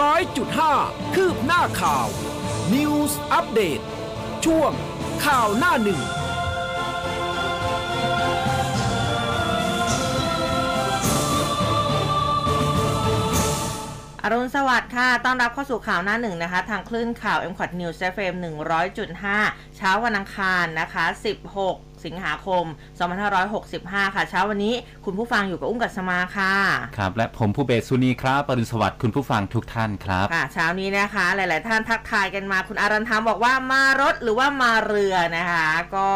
ร้อยจุดห้าคืบหน้าข่าว News อัปเดตช่วงข่าวหน้าหนึ่งอรุณสวัสดิ์ค่ะ ต้อนรับเข้าสู่ข่าวหน้าหนึ่งนะคะ ทางคลื่นข่าว m q u a d News FM 100.5เช้าวันอังคารนะคะ16 สิงหาคม 2565 ค่ะ เช้าวันนี้คุณผู้ฟังอยู่กับอุ้มกัสมาค่ะ ครับ และผมผู้เบสสุนีครับปรุณสวัสดิ์คุณผู้ฟังทุกท่านครับค่ะเช้านี้นะคะ หลาย ๆ ท่านทักทายกันมาคุณอารันทามบอกว่ามารถหรือว่ามาเรือนะคะ ก็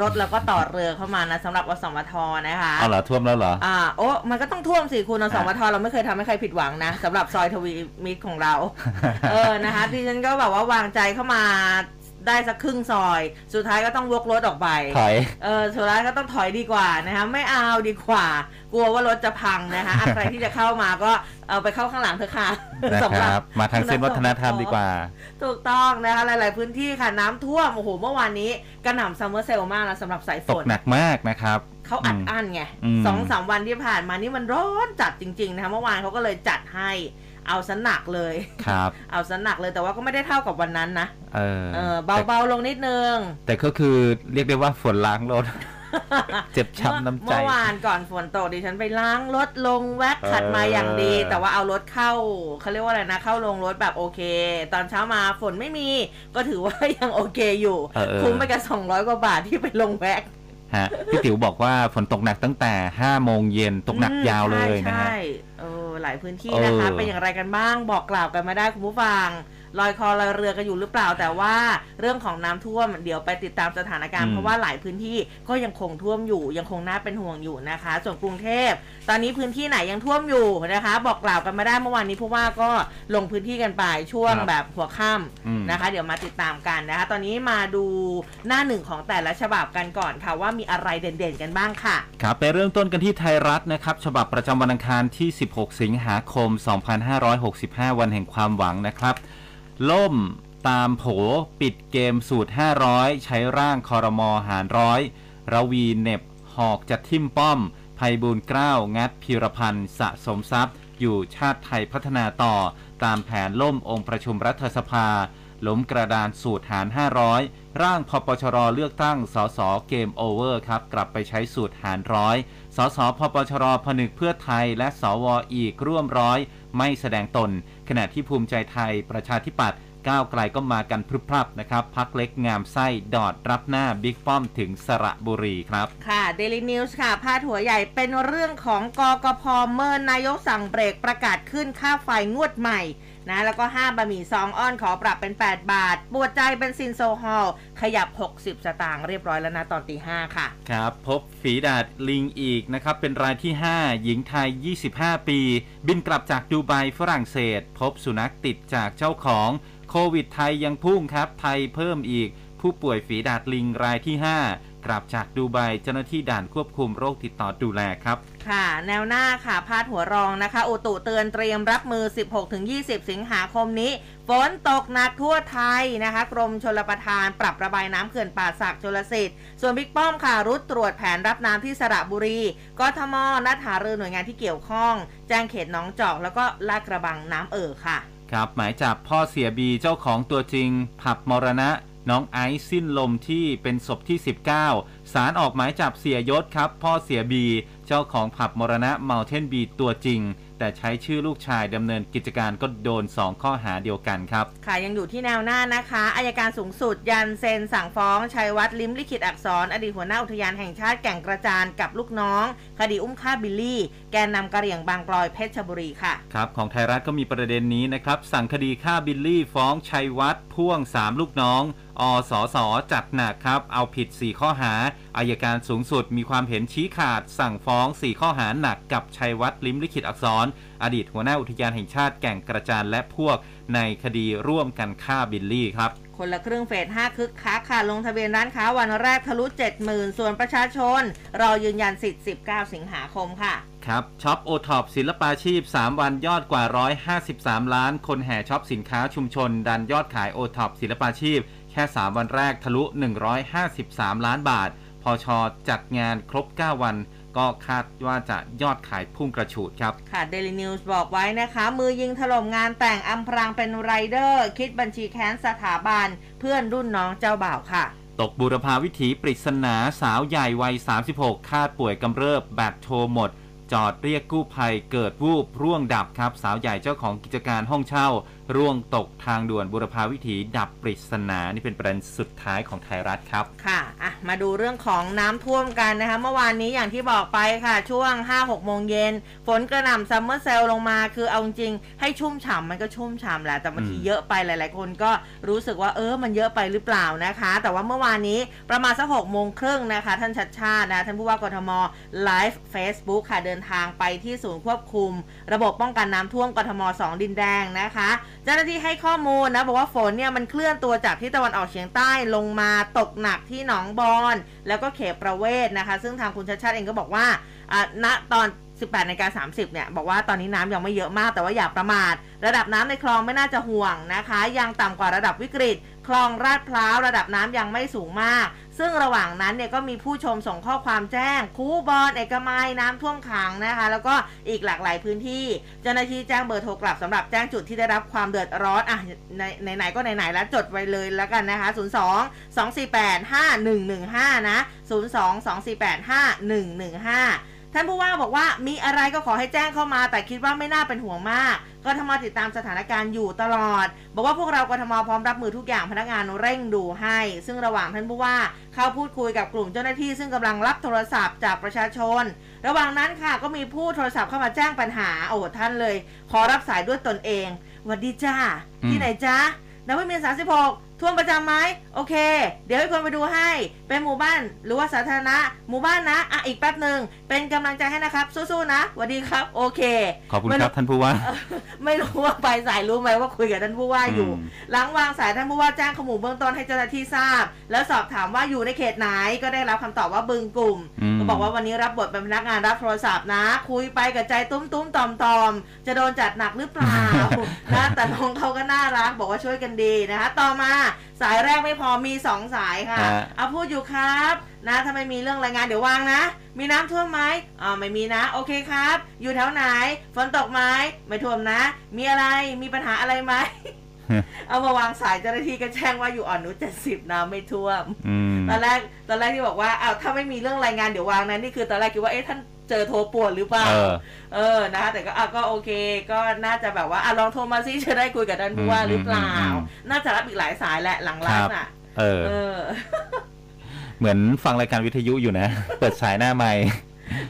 รถแล้วก็ต่อเรือเข้ามานะสำหรับอสมทนะคะเอาเหรอท่วมแล้วเหรออ่าโอ้มันก็ต้องท่วมสิคุณอสมทเราไม่เคยทำให้ใครผิดหวังนะสำหรับซอยทวีมิตรของเรา เออนะคะดิฉันก็แบบว่าวางใจเข้ามา ได้สักครึ่งซอย สุดท้ายก็ต้องวกรถออกไป ถอย เออสุดท้ายก็ต้องถอยดีกว่านะคะไม่เอาดีกว่า กลัวว่ารถจะพังนะคะอะใครที่จะเข้ามาก็เอาไปเข้าข้างหลังเถอะค่ะนะสำหครับ มาทางเส้นวัฒนธรรมดีกว่า ถูกต้องนะคะหลาย ๆ พื้นที่ค่ะน้ำท่วมโอ้โหเมื่อวานนี้กระหน่ำซัมเมอร์เซลมากนะสำหรับสายฝตกน หนักมากนะครับ เขาอัดมอั้นไงอืม สองสามวันที่ผ่านมานี่มันร้อนจัดจริง ๆ นะคะเมื่อวานเขาก็เลยจัดให้ เอาสนักเลยครับ เอาสนักเลยแต่ว่าก็ไม่ได้เท่ากับวันนั้นนะเออเออแต่เบาๆลงนิดนึง แต่ก็คือเรียกได้ว่าฝนล้างรถเจ็บช้ำน้ำใจ เมื่อวานก่อนฝนตกดิฉันไปล้างรถลงแว็กขัดมาเออออย่างดี แต่ว่าเอารถเข้าเขาเรียกว่าอะไรนะ เข้าลงรถแบบโอเค ตอนเช้ามาฝนไม่มี ก็ถือว่ายังโอเคอยู่เออเออคุ้มไปกับ200 กว่าบาทที่ไปลงแว็ก ฮะพี่ติ๋วบอกว่าฝนตกหนักตั้งแต่5โมงเย็นตกหนักอืมยาวเลยนะฮะใช่เออหลายพื้นที่นะคะเออเป็นอย่างไรกันบ้างบอกกล่าวกันมาได้คุณผู้ฟัง ลอยคอลอยเรือกันอยู่หรือเปล่า แต่ว่าเรื่องของน้ำท่วมเดี๋ยวไปติดตามสถานการณ์เพราะว่าหลายพื้นที่ก็ยังคงท่วมอยู่ ยังคงน่าเป็นห่วงอยู่นะคะ ส่วนกรุงเทพ ตอนนี้พื้นที่ไหนยังท่วมอยู่นะคะ บอกกล่าวกันมาได้เมื่อวานนี้ผู้ว่าก็ลงพื้นที่กันไปช่วงครับแบบหัวค่อืมำนะคะ เดี๋ยวมาติดตามกันนะคะ ตอนนี้มาดูหน้าหนึ่งของแต่ละฉบับกันก่อนค่ะว่ามีอะไรเด่นๆกันบ้างค่ะครับไปเริ่มต้นกันที่ไทยรัฐนะครับฉบับประจำวันอังคารที่ 16 สิงหาคม 2565 วันแห่งความหวังนะครับ ล่มตามโผปิดเกมสูตร 500 ใช้ร่างคอรมอหารร้อยระวีเน็บ หอกจะทิ่มป้อมภัยบูลย์เกล้างัดพิรพันธ์สะสมทรัพย์ อยู่ชาติไทยพัฒนาต่อ ตามแผนล่มองค์ประชุมรัฐสภา ล้มกระดานสูตรหาร 500 ร่างพปชรเลือกตั้งสส game over ครับ กลับไปใช้สูตรหารร้อยสสพปชรผนึกเพื่อไทยและสวอีกร่วมร้อย ไม่แสดงตน ขณะที่ภูมิใจไทยประชาธิปัตย์ก้าวไกลก็มากันพรึบพรับนะครับพรรคเล็กงามไส้ ดอดรับหน้าบิ๊กป้อมถึงสระบุรีครับ ค่ะเดลินิวส์ค่ะ พาดหัวใหญ่เป็นเรื่องของกกพเมินนายกสั่งเบรกประกาศขึ้นค่าไฟงวดใหม่ นะแล้วก็ห้าบะหมี่ซองอ้อนขอปรับเป็น 8 บาท ปวดใจเบนซินโซฮอลขยับ 60 สตางค์เรียบร้อยแล้วนะตอนตีห้าค่ะ ครับ พบฝีดาดลิงอีกนะครับ เป็นรายที่ 5 หญิงไทย 25 ปี บินกลับจากดูไบฝรั่งเศส พบสุนัขติดจากเจ้าของโควิดไทยยังพุ่งครับ ไทยเพิ่มอีก ผู้ป่วยฝีดาดลิงรายที่ 5 กลับจากดูไบเจ้าหน้าที่ด่านควบคุมโรคติดต่อดูแลครับ ค่ะ แนวหน้าค่ะ พาดหัวรองนะคะ อุตุเตือนเตรียมรับมือ 16-20 สิงหาคมนี้ ฝนตกหนักทั่วไทยนะคะ กรมชลประทานปรับระบายน้ำเขื่อนป่าสักชลสิทธิ์ ส่วนบิ๊กป้อมค่ะรุดตรวจแผนรับน้ำที่สระบุรี กทมนัดหารือหน่วยงานที่เกี่ยวข้อง แจ้งเขตน้องจอก แล้วก็ลาดกระบังน้ำเอ่อค่ะ ครับ หมายจับพ่อเสียบีเจ้าของตัวจริง ผับมรณะน้องไอซ์สิ้นลมที่เป็นศพที่ 19 ศาลออกหมายจับเสี่ยยศครับ พ่อเสี่ยบี เจ้าของผับมรณะเมาเทนบีตัวจริง แต่ใช้ชื่อลูกชายดำเนินกิจการก็โดน 2 ข้อหาเดียวกันครับ ค่ะยังอยู่ที่แนวหน้านะคะอายการสูงสุดยันเซ็นสั่งฟ้องชัยวัฒน์ลิมลิขิตอักษร อดีตหัวหน้าอุทยานแห่งชาติแก่งกระจานกับลูกน้อง คดีอุ้มฆ่าบิลลี่ แกนนำกระเหรี่ยงบางกลอยเพชรบุรีค่ะ ครับ ของไทยรัฐก็มีประเด็นนี้นะครับ สั่งคดีฆ่าบิลลี่ฟ้องชัยวัฒน์พ่วง 3 ลูกน้อง อสสจัดหนักครับ เอาผิด 4 ข้อหาอายการสูงสุดมีความเห็นชี้ขาด สั่งฟ้อง 4 ข้อหาหนักกับชัยวัฒน์ลิมลิขิตอักษร อดีตหัวหน้าอุทยานแห่งชาติแก่งกระจานและพวกในคดีร่วมกันฆ่าบิลลี่ครับคนละครึ่งเฟส 5 คึกคักค่ะ ลงทะเบียนร้านค้าวันแรกทะลุ 70,000 ส่วนประชาชน รอยืนยันสิทธิ์ 19 สิงหาคมค่ะ ครับช็อปโอท็อปศิลปาชีพ 3 วันยอดกว่า 153 ล้าน คนแห่ช็อปสินค้าชุมชน ดันยอดขายโอท็อปศิลปาชีพ แค่ 3 วันแรกทะลุ 153 ล้านบาท พอชอจัดงานครบ 9 วันก็คาดว่าจะยอดขายพุ่งกระฉูดครับ ค่ะ Daily News บอกไว้นะคะ มือยิงถล่มงานแต่งอำพรางเป็นไรเดอร์ คิดบัญชีแค้นสถาบัน เพื่อนรุ่นน้องเจ้าบ่าวค่ะ ตกบุรพาวิถีปริศนาสาวใหญ่วัย 36 คาดป่วยกำเริบแบตโทรหมด จอดเรียกกู้ภัยเกิดวูบร่วงดับครับ สาวใหญ่เจ้าของกิจการห้องเช่าร่วงตกทางด่วนบุรพาวิถีดับปริศนานี่เป็นประเด็นสุดท้ายของไทยรัฐครับ ค่ะอะ มาดูเรื่องของน้ำท่วมกันนะคะ เมื่อวานนี้อย่างที่บอกไปค่ะ ช่วง 5-6โมงเย็น ฝนกระหน่ำซัมเมอร์เซลลงมาคือเอาจริงๆให้ชุ่มฉ่ำมันก็ชุ่มฉ่ำแหละแต่บางทีอืมเยอะไปหลาย ๆ คนก็รู้สึกว่าเออมันเยอะไปหรือเปล่านะคะ แต่ว่าเมื่อวานนี้ประมาณสัก6โมงครึ่งนะคะ ท่านชัดชาตินะท่านผู้ว่ากทมไลฟ์เฟซบุ๊กค่ะเดินทางไปที่ศูนย์ควบคุม ระบบป้องกันน้ำท่วมกทม 2 ดินแดงนะคะ เจ้าหน้าที่ให้ข้อมูลนะบอกว่าฝนเนี่ยมันเคลื่อนตัวจากที่ตะวันออกเฉียงใต้ลงมาตกหนักที่หนองบอนแล้วก็เขตประเวศนะคะ ซึ่งทางคุณชัชชาติเองก็บอกว่าอะณตอน 18นาฬิกา30 เนี่ย บอกว่าตอนนี้น้ำยังไม่เยอะมากแต่ว่าอย่าประมาท ระดับน้ำในคลองไม่น่าจะห่วงนะคะ ยังต่ำกว่าระดับวิกฤต คลองลาดพร้าวระดับน้ำยังไม่สูงมาก ซึ่งระหว่างนั้นเนี่ยก็มีผู้ชมส่งข้อความแจ้ง คูบอลเอกมัยน้ำท่วมขังนะคะ แล้วก็อีกหลากหลายพื้นที่เจ้าหน้าที่แจ้งเบอร์โทรกลับสำหรับแจ้งจุดที่ได้รับความเดือดร้อนอะในไหนๆก็ไหนๆแล้วจดไว้เลยแล้วกันนะคะ 02 248 5115 นะ 02 248 5115 ท่านผู้ว่าบอกว่ามีอะไรก็ขอให้แจ้งเข้ามา แต่คิดว่าไม่น่าเป็นห่วงมากกทมติดตามสถานการณ์อยู่ตลอด บอกว่าพวกเรากทมพร้อมรับมือทุกอย่างพนักงานเร่งดูให้ ซึ่งระหว่างท่านผู้ว่าเข้าพูดคุยกับกลุ่มเจ้าหน้าที่ ซึ่งกำลังรับโทรศัพท์จากประชาชน ระหว่างนั้นค่ะก็มีผู้โทรศัพท์เข้ามาแจ้งปัญหาโอ้ท่านเลย ขอรับสายด้วยตนเองหวัดดีจ้าอืมที่ไหนจ้านักวิมีสามสิบหกท่ วมประจำไหมโอเค เดี๋ยวให้คนไปดูให้ เป็นหมู่บ้านหรือว่าสาธารณะ หมู่บ้านนะอะอีกแป๊บหนึ่งเป็นกำลังใจให้นะครับสู้ๆนะสวัสดีครับ โอเคขอบคุณไม่ครับท่านผู้ว่าไม่รู้ว่าปลายสายรู้ไหมว่าคุยกับท่านผู้ว่าอยู่ อืม หลังวางสายท่านผู้ว่าแจ้งข้อมูลเบื้องต้นให้เจ้าหน้าที่ทราบ แล้วสอบถามว่าอยู่ในเขตไหนก็ได้รับคำตอบว่าบึงกลุ่มมก็บอกว่าวันนี้รับบทเป็นพนักงานรับโทรศัพท์นะ คุยไปกับใจตุ้มตุ้มๆตอมตอมๆจะโดนจัดหนักหรือเปล่า นะแต่น้องเขาก็น่ารักบอกว่าช่วยกันดีนะคะ ต่อมาสายแรกไม่พอมีสองสายค่ะฮะ เอาพูดอยู่ครับนะถ้าไม่มีเรื่องรายงานเดี๋ยววางนะ มีน้ำท่วมไหมอ่าไม่มีนะ โอเคครับ อยู่แถวไหน ฝนตกไหมไม่ท่วมนะ มีอะไรมีปัญหาอะไรไหม เอามาวางสายเจ้าหน้าที่ก็แจ้งว่าอยู่อ่อนนุชเจ็ดสิบน้ำไม่ท่วม อืม ตอนแรกตอนแรกที่บอกว่าอ้าวถ้าไม่มีเรื่องรายงานเดี๋ยววางนะนี่คือตอนแรกคิดว่าเอ๊ะท่าน เจอโทรป่วนหรือเปล่า เออ เออนะคะแต่ก็อะก็โอเค ก็น่าจะแบบว่าอะลองโทรมาซิจะได้คุยกับท่านผู้ว่าหรือเปล่า อืมอืมน่าจะรับอีกหลายสายแหละหลังไลฟ์น่ะ เออ เออ เหมือนฟังรายการวิทยุอยู่นะ เปิดสายหน้าไมค์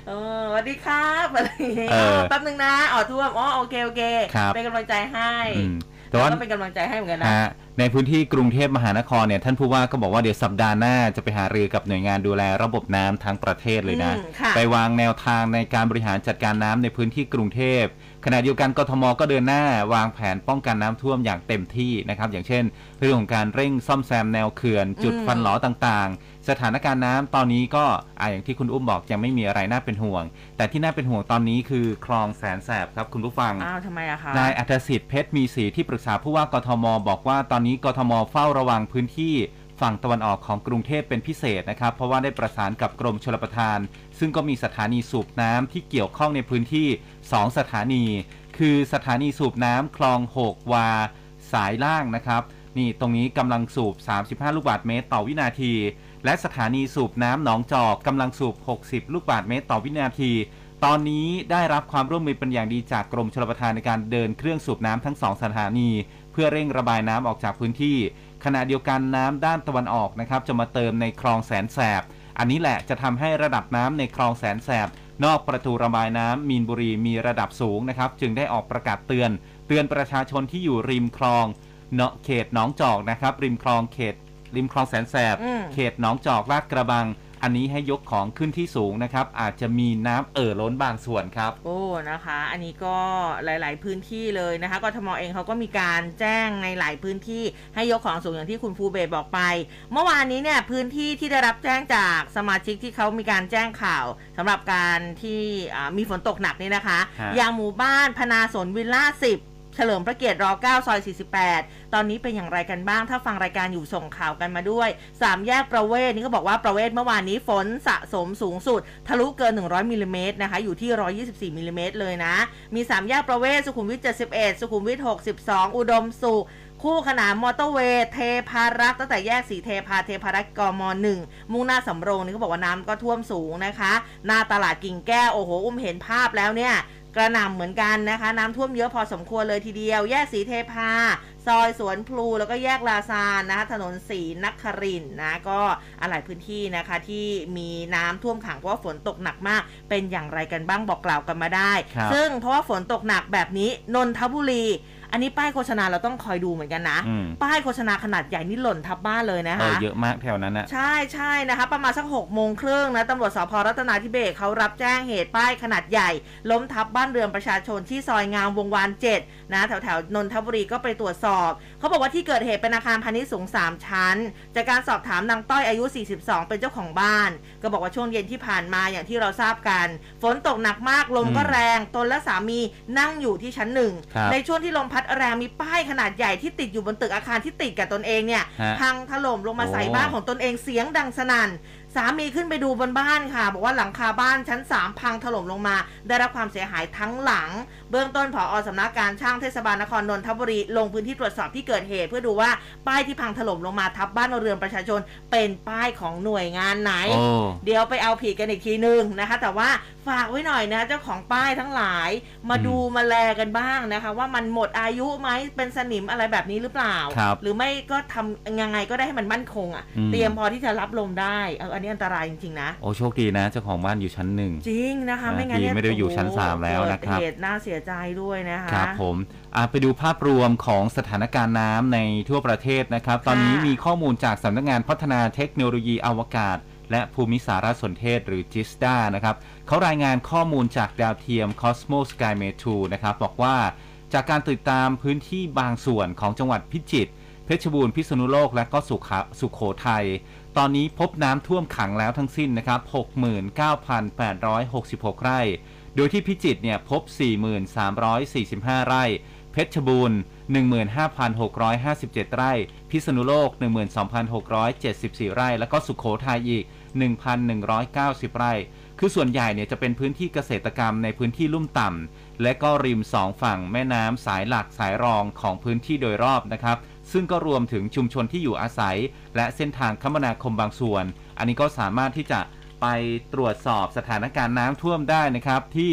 เออสวัสดีครับอะไรอย่างเงี้ยเออแป๊บนึงนะอ๋อท่วมอ๋อโอเคโอเค ครับ เป็นกำลังใจให้ อืม แต่ว่าก็เป็นกำลังใจให้เหมือนกันนะฮะในพื้นที่กรุงเทพมหานครเนี่ยท่านผู้ว่าก็บอกว่าเดี๋ยวสัปดาห์หน้าจะไปหารือกับหน่วยงานดูแลระบบน้ำทั้งประเทศเลยนะอืมค่ะไปวางแนวทางในการบริหารจัดการน้ำในพื้นที่กรุงเทพ ขณะเดียวกันกทมก็เดินหน้าวางแผนป้องกันน้ำท่วมอย่างเต็มที่นะครับ อย่างเช่น เรื่องของการเร่งซ่อมแซมแนวเขื่อน จุดอืมฟันหลอต่างๆ สถานการณ์น้ำตอนนี้ก็อ่าอย่างที่คุณอุ้มบอกยังไม่มีอะไรน่าเป็นห่วง แต่ที่น่าเป็นห่วงตอนนี้คือคลองแสนแสบครับคุณผู้ฟังอ้าวทำไมอะคะนายอัธสิทธิ์เพชรมีศรีที่ปรึกษาผู้ว่ากทม บอกว่าตอนนี้กทมเฝ้าระวังพื้นที่ ฝั่งตะวันออกของกรุงเทพเป็นพิเศษนะครับ เพราะว่าได้ประสานกับกรมชลประทาน ซึ่งก็มีสถานีสูบน้ำที่เกี่ยวข้องในพื้นที่ 2 สถานี คือสถานีสูบน้ำคลอง6วา สายล่างนะครับ นี่ตรงนี้กำลังสูบ 35 ลูกบาศก์เมตรต่อวินาที และสถานีสูบน้ำหนองจอกกำลังสูบ 60 ลูกบาศก์เมตรต่อวินาที ตอนนี้ได้รับความร่วมมือเป็นอย่างดีจากกรมชลประทานในการเดินเครื่องสูบน้ำทั้งสองสถานี เพื่อเร่งระบายน้ำออกจากพื้นที่ ขณะเดียวกันน้ำด้านตะวันออกนะครับจะมาเติมในคลองแสนแสบ อันนี้แหละจะทำให้ระดับน้ำในคลองแสนแสบ นอกประตูระบายน้ำมีนบุรีมีระดับสูงนะครับ จึงได้ออกประกาศเตือน เตือนประชาชนที่อยู่ริมคลองเนาะเขตหนองจอกนะครับ ริมคลองเขตริมคลองแสนแสบอืมเขตหนองจอกลาดกระบัง อันนี้ให้ยกของขึ้นที่สูงนะครับ อาจจะมีน้ำเอ่อล้นบางส่วนครับ โอ้นะคะ อันนี้ก็หลาย ๆ พื้นที่เลยนะคะกทมเองเขาก็มีการแจ้งในหลายพื้นที่ให้ยกของสูงอย่างที่คุณฟูเบศบอกไป เมื่อวานนี้เนี่ยพื้นที่ที่ได้รับแจ้งจากสมาชิกที่เขามีการแจ้งข่าวสำหรับการที่อ่ามีฝนตกหนักนี่นะคะ ฮะ อย่างหมู่บ้านพนาสนธิ์วิลล่าสิบ เฉลิมพระเกียรติร9ซอย 48 ตอนนี้เป็นอย่างไรกันบ้าง ถ้าฟังรายการอยู่ส่งข่าวกันมาด้วย 3 แยกประเวศนี่ก็บอกว่าประเวศเมื่อวานนี้ฝนสะสมสูงสุด ทะลุเกิน 100มิลลิเมตรนะคะอยู่ที่ 124มิลลิเมตรเลยนะ มี 3 แยกประเวศสุขุมวิท 71 สุขุมวิท 62 อุดมสุขคู่ขนานมอเตอร์เวย์เทพารักตั้งแต่แยกสีเทพาเทพารักกมหนึ่งมุ่งหน้าสำโรงนี่เขาบอกว่าน้ำก็ท่วมสูงนะคะ หน้าตลาดกิ่งแก้ว โอ้โห อุ้มเห็นภาพแล้วเนี่ย กระหน่ำเหมือนกันนะคะ น้ำท่วมเยอะพอสมควรเลยทีเดียว แยกสีเทพา ซอยสวนพลูแล้วก็แยกลาซานนะคะถนนศรีนครินทร์นะก็อะไรพื้นที่นะคะที่มีน้ำท่วมขังเพราะว่าฝนตกหนักมาก เป็นอย่างไรกันบ้างบอกกล่าวกันมาได้ครับซึ่งเพราะว่าฝนตกหนักแบบนี้นนทบุรี อันนี้ป้ายโฆษณาเราต้องคอยดูเหมือนกันนะ อืม ป้ายโฆษณาขนาดใหญ่นี่หล่นทับบ้านเลยนะเออคะ เยอะมากแถวนั้นนะใช่ใช่นะคะ ประมาณสักหกโมงครึ่งนะตำรวจสพรัตนาธิเบศเขารับแจ้งเหตุป้ายขนาดใหญ่ ล้มทับบ้านเรือนประชาชนที่ซอยงามวงวานเจ็ดนะแถวแถวๆนนทบุรีก็ไปตรวจสอบ เขาบอกว่าที่เกิดเหตุเป็นอาคารพาณิชย์สูง 3 ชั้น จากการสอบถามนางต้อยอายุ 42 เป็นเจ้าของบ้าน ก็บอกว่าช่วงเย็นที่ผ่านมาอย่างที่เราทราบกัน ฝนตกหนักมากลมก็อืมแรงตนและสามีนั่งอยู่ที่ชั้นหนึ่งครับในช่วงที่ลมพัดแรงมีป้ายขนาดใหญ่ที่ติดอยู่บนตึกอาคารที่ติดกับตนเองเนี่ย ฮะพังถล่มลงมาใส่โอ้บ้านของตนเองเสียงดังสนั่น สามีขึ้นไปดูบนบ้านค่ะ บอกว่าหลังคาบ้านชั้น 3 พังถล่มลงมา ได้รับความเสียหายทั้งหลัง เบื้องต้นผอสำนักการช่างเทศบาลนครนนทบุรีลงพื้นที่ตรวจสอบที่เกิดเหตุ เพื่อดูว่าป้ายที่พังถล่มลงมาทับบ้านเรือนประชาชน เป็นป้ายของหน่วยงานไหนโอ้เดี๋ยวไปเอาผิดกันอีกทีนึงนะคะ แต่ว่าฝากไว้หน่อยนะเจ้าของป้ายทั้งหลาย มาอืมดูมาแลกันบ้างนะคะ ว่ามันหมดอายุไหมเป็นสนิมอะไรแบบนี้หรือเปล่าครับหรือไม่ก็ทำยังไงก็ได้ให้มันมั่นคงอะ่ะอืมเตรียมพอที่จะรับลมได้เอออันนี้อันตรายจริงๆนะ โอ้โชคดีนะเจ้าของบ้านอยู่ชั้นหนึ่งจริงนะคะนะไม่งั้นเนี่ยดีไม่ได้อยู่ชั้นโโหสามแล้วนะครับเกิดเหตุน่าเสียใจด้วยนะคะครับผมอะไปดูภาพรวมของสถานการณ์น้ำในทั่วประเทศนะครับ ตอนนี้มีข้อมูลจากสำนักงานพัฒนาเทคโนโลยีอวกาศ และภูมิสารสนเทศหรือ JISDA นะครับเขารายงานข้อมูลจากดาวเทียม Cosmos Skymet 2นะครับบอกว่าจากการติดตามพื้นที่บางส่วนของจังหวัดพิจิตรเพชรบูรณ์พิษณุโลกและก็สุขะสุขโขทัย ตอนนี้พบน้ำท่วมขังแล้วทั้งสิ้นนะครับ 69,866 ไร่ โดยที่พิจิตรเนี่ยพบ 4,345 ไร่ เพชรบูรณ์ 15,657 ไร่ พิษณุโลก 12,674 ไร่ แล้วก็สุขโขทัยอีก 1,190 ไร่ คือส่วนใหญ่เนี่ยจะเป็นพื้นที่เกษตรกรรมในพื้นที่ลุ่มต่ำและก็ริมสองฝั่งแม่น้ำสายหลักสายรองของพื้นที่โดยรอบนะครับ ซึ่งก็รวมถึงชุมชนที่อยู่อาศัย และเส้นทางคมนาคมบางส่วน อันนี้ก็สามารถที่จะไปตรวจสอบสถานการณ์น้ำท่วมได้นะครับ ที่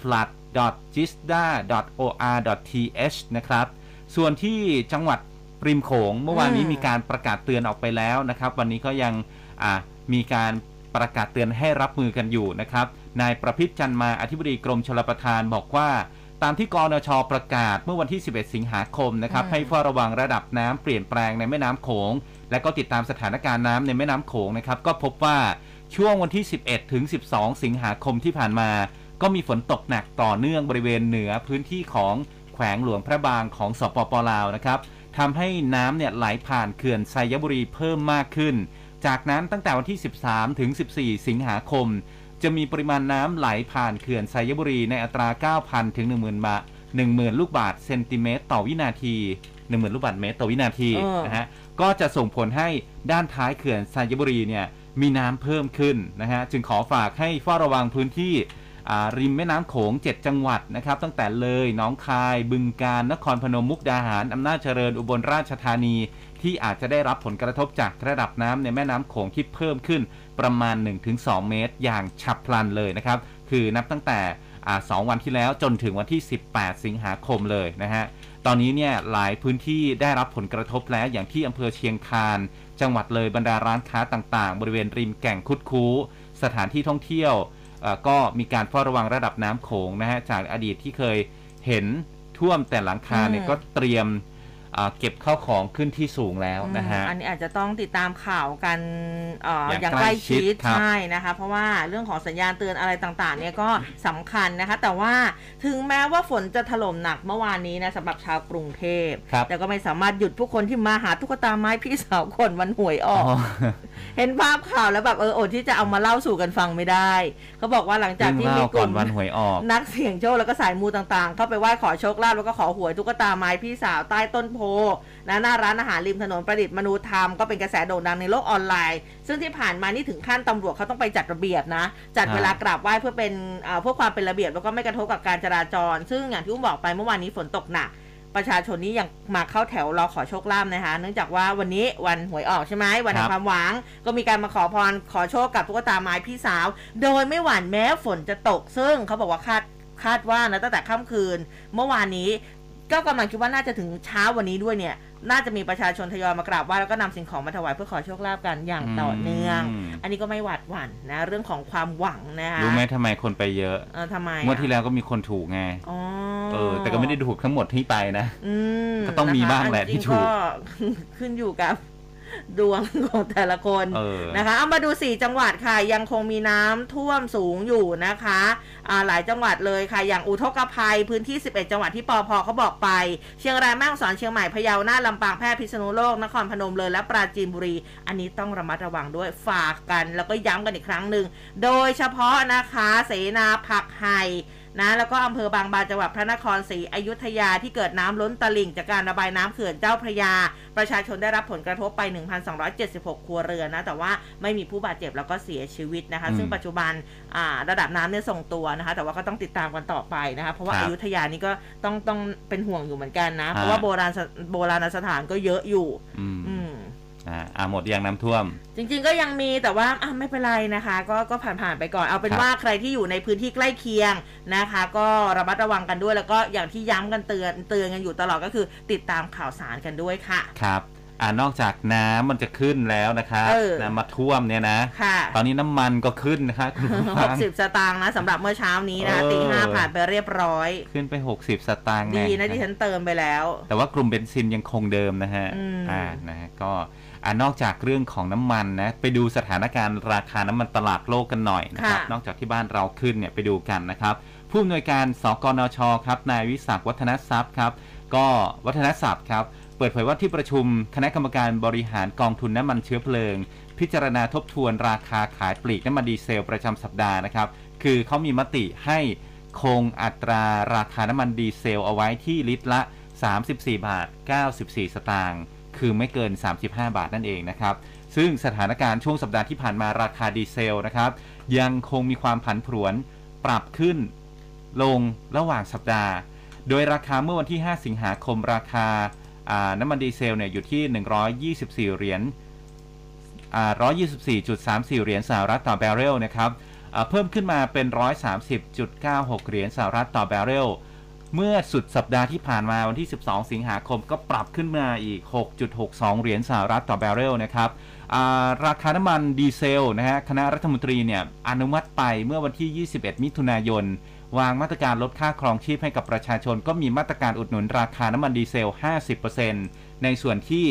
flood.gisda.or.th นะครับ ส่วนที่จังหวัดริมโขงเมื่อวานนี้อืมมีการประกาศเตือนออกไปแล้วนะครับ วันนี้ก็ยังอ่ามีการประกาศเตือนให้รับมือกันอยู่นะครับนายประพิษจันมาอธิบดีกรมชลประทานบอกว่า ตามที่กรนชประกาศเมื่อวันที่ 11 สิงหาคมนะครับอืมให้เฝ้าระวังระดับน้ำเปลี่ยนแปลงในแม่น้ำโขง และก็ติดตามสถานการณ์น้ำในแม่น้ำโขงนะครับ ก็พบว่าช่วงวันที่ 11 ถึง 12 สิงหาคมที่ผ่านมา ก็มีฝนตกหนักต่อเนื่องบริเวณเหนือพื้นที่ของแขวงหลวงพระบางของสปปลาวนะครับทำให้น้ำเนี่ยไหลผ่านเขื่อนไซยบุรีเพิ่มมากขึ้น จากนั้นตั้งแต่วันที่ 13 ถึง 14 สิงหาคม จะมีปริมาณน้ำไหลผ่านเขื่อนไซยบุรีในอัตรา 9,000 ถึง 10,000 บาท10,000 ลูกบาทเซนติเมตรต่อวินาที 10,000 ลูกบาทเมตรต่อวินาทีเออ นะฮะ ก็จะส่งผลให้ด้านท้ายเขื่อนไซยบุรีเนี่ยมีน้ำเพิ่มขึ้นนะฮะ จึงขอฝากให้เฝ้าระวังพื้นที่อ่าริมแม่น้ำโขง 7 จังหวัดนะครับ ตั้งแต่เลยหน้องคาย บึงกาฬนครพนมมุกดาหารอำนาจเจริญอุบลราชธานี ที่อาจจะได้รับผลกระทบจากระดับน้ำในแม่น้ำโขงที่เพิ่มขึ้น ประมาณ 1-2 เมตร อย่างฉับพลันเลยนะครับ คือนับตั้งแต่อ่าสองวันที่แล้วจนถึงวันที่ 18 สิงหาคมเลยนะฮะ ตอนนี้เนี่ยหลายพื้นที่ได้รับผลกระทบแล้วอย่างที่อำเภอเชียงคาน จังหวัดเลยบรรดาร้านค้าต่างๆ บริเวณริมแก่งคุดคู้สถานที่ท่องเที่ยวเอ่อก็มีการเฝ้าระวังระดับน้ำโขงนะฮะจากอดีตที่เคยเห็นท่วมแต่หลังคาเนี่ยอืมก็เตรียมอ่า เก็บข้าวของขึ้นที่สูงแล้วนะฮะอืมอันนี้อาจจะต้องติดตามข่าวกันเอ่อออย่างอย่างใกใกล้ล้ชิชิดดครับใช่นะคะ เพราะว่าเรื่องของสัญญาณเตือนอะไรต่างๆ เนี่ยก็สำคัญนะคะ แต่ว่าถึงแม้ว่าฝนจะถล่มหนักเมื่อวานนี้นะสำหรับชาวกรุงเทพครับแต่ก็ไม่สามารถหยุดผู้คนที่มาหาตุ๊กตาไม้พี่สาวคนวันหวยออ๋อกอ เห็นภาพข่าวแล้วแบบเอออดที่จะเอามาเล่าสู่กันฟังไม่ได้ เขาบอกว่าหลังจากเรื่องที่เล่ามีกก่อลุ่นมวันหวยออก นักเสี่ยงโชคแล้วก็สายมูต่างๆ เข้าไปไหว้ขอโชคลาภแล้วก็ขอหวยตุ๊กตาไม้พี่สาวใต้ต้นโพนะหน้าร้านอาหารริมถนนประดิษฐ์มนูธรรมก็เป็นกระแสโด่งดังในโลกออนไลน์ ซึ่งที่ผ่านมานี่ถึงขั้นตำรวจเขาต้องไปจัดระเบียบนะ จัดอ่าเวลากราบไหว้เพื่อเป็นอ่าเพื่อความเป็นระเบียบแล้วก็ไม่กระทบกับการจราจร ซึ่งอย่างที่อุ้มบอกไปเมื่อวานนี้ฝนตกหนัก ประชาชนนี้ยังมาเข้าแถวรอขอโชคลาภนะคะ เนื่องจากว่าวันนี้วันหวยออกใช่ไหมวันแห่ครังความหวัง ก็มีการมาขอพรขอโชคกับตุ๊กตาไม้พี่สาว โดยไม่หวั่นแม้ฝนจะตกซึ่งเขาบอกว่าคาดคาดว่านะตั้งแต่ค่ำคืน เมื่อวานนี้ ก็กำลังคิดว่าน่าจะถึงเช้าวันนี้ด้วยเนี่ย น่าจะมีประชาชนทยอยมากราบไหว้แล้วก็นำสิ่งของมาถวายเพื่อขอโชคลาภกันอย่างต่อเนื่อง อืม อันนี้ก็ไม่หวาดหวั่นนะ เรื่องของความหวังนะคะรู้ไหมทำไมคนไปเยอะ เออทำไมอะงวดที่แล้วก็มีคนถูกไง อ๋อเออ แต่ก็ไม่ได้ถูกทั้งหมดที่ไปนะ อืมก็ต้องมีนะคะบ้างแหละอันที่จริถูกก็ ขึ้นอยู่กับ ดวงของแต่ละคนเออนะคะเอามาดู 4 จังหวัดค่ะ ยังคงมีน้ำท่วมสูงอยู่นะคะอ่าหลายจังหวัดเลยค่ะ อย่างอุทกภัยพื้นที่ 11 จังหวัดที่ปอพเขาบอกไป เชียงรายแม่ฮ่องสอนเชียงใหม่พะเยาน่านลำปางแพร่พิษณุโลกนครพนมเลยและปราจีนบุรี อันนี้ต้องระมัดระวังด้วยฝากกัน แล้วก็ย้ำกันอีกครั้งหนึ่งโดยเฉพาะนะคะเสนาผักไห่ นะแล้วก็อำเภอบางบานจังหวัดพระนครศรีอยุธยาที่เกิดน้ำล้นตลิ่ง จากการระบายน้ำเขื่อนเจ้าพระยา ประชาชนได้รับผลกระทบไป 1,276 ครัวเรือนนะ แต่ว่าไม่มีผู้บาดเจ็บแล้วก็เสียชีวิตนะคะอืมซึ่งปัจจุบันอ่าระดับน้ำเนี่ยทรงตัวนะคะ แต่ว่าก็ต้องติดตามกันต่อไปนะคะ เพราะว่าครับอยุธยานี่ก็ต้องต้องเป็นห่วงอยู่เหมือนกันนะฮะเพราะว่าโบราณสโบราณสถานก็เยอะอยู่ อืม อืมอ่าอ่าหมดยังน้ำท่วม จริงๆก็ยังมีแต่ว่าอะไม่เป็นไรนะคะ ก็ก็ผ่านๆไปก่อนเอาเป็นครับ ว่าใครที่อยู่ในพื้นที่ใกล้เคียงนะคะ ก็ระมัดระวังกันด้วย แล้วก็อย่างที่ย้ำกันเตือนเตือนกันอยู่ตลอดก็คือ ติดตามข่าวสารกันด้วยค่ะ ครับอ่านอกจากน้ำมันจะขึ้นแล้วนะครับเออ น้ำมาท่วมเนี่ยนะ ค่ะ ตอนนี้น้ำมันก็ขึ้นนะครับคุณผู้หฟักง สิบสตางค์นะสำหรับเมื่อเช้านี้นะคะเออ ตีห้าผ่านไปเรียบร้อย ขึ้นไป 60 สตางค์ดีไงนะที่ฉันเติมไปแล้ว แต่ว่ากลุ่มเบนซินยังคงเดิมนะฮะอืม อ่านะฮะก็ อ่านอกจากเรื่องของน้ำมันนะไปดูสถานการณ์ราคาน้ำมันตลาดโลกกันหน่อยนะครับค่ะนอกจากที่บ้านเราขึ้นเนี่ยไปดูกันนะครับ ผู้อำนวยการสกนชครับนายวิศักดิ์วัฒนทรัพย์ครับก็วัฒนทรัพย์ครับเปิดเผยว่าที่ประชุมคณะกรรมการบริหารกองทุนน้ำมันเชื้อเพลิง พิจารณาทบทวนราคาขายปลีกน้ำมันดีเซลประจำสัปดาห์นะครับ คือเขามีมติให้คงอัตราราคาน้ำมันดีเซลเอาไว้ที่ลิตรละ 34 บาท 94 สตางค์ คือไม่เกิน 35 บาทนั่นเองนะครับ ซึ่งสถานการณ์ช่วงสัปดาห์ที่ผ่านมาราคาดีเซลนะครับยังคงมีความผันผวนปรับขึ้นลงระหว่างสัปดาห์ โดยราคาเมื่อวันที่ 5 สิงหาคมราคาาน้ำมันดีเซลเนี่ยอยู่ที่ 124 เหรียญ124.34 เหรียญสหรัฐต่อบาร์เรลนะครับเพิ่มขึ้นมาเป็น 130.96 เหรียญสหรัฐต่อบาร์เรล เมื่อสุดสัปดาห์ที่ผ่านมาวันที่ 12 สิงหาคมก็ปรับขึ้นมาอีก 6.62 เหรียญสหรัฐต่อบาร์เรลนะครับราคาน้ำมันดีเซลนะฮะคณะรัฐมนตรีเนี่ยอนุมัติไปเมื่อวันที่ 21 มิถุนายน วางมาตรการลดค่าครองชีพให้กับประชาชน ก็มีมาตรการอุดหนุนราคาน้ำมันดีเซล 50%ในส่วนที่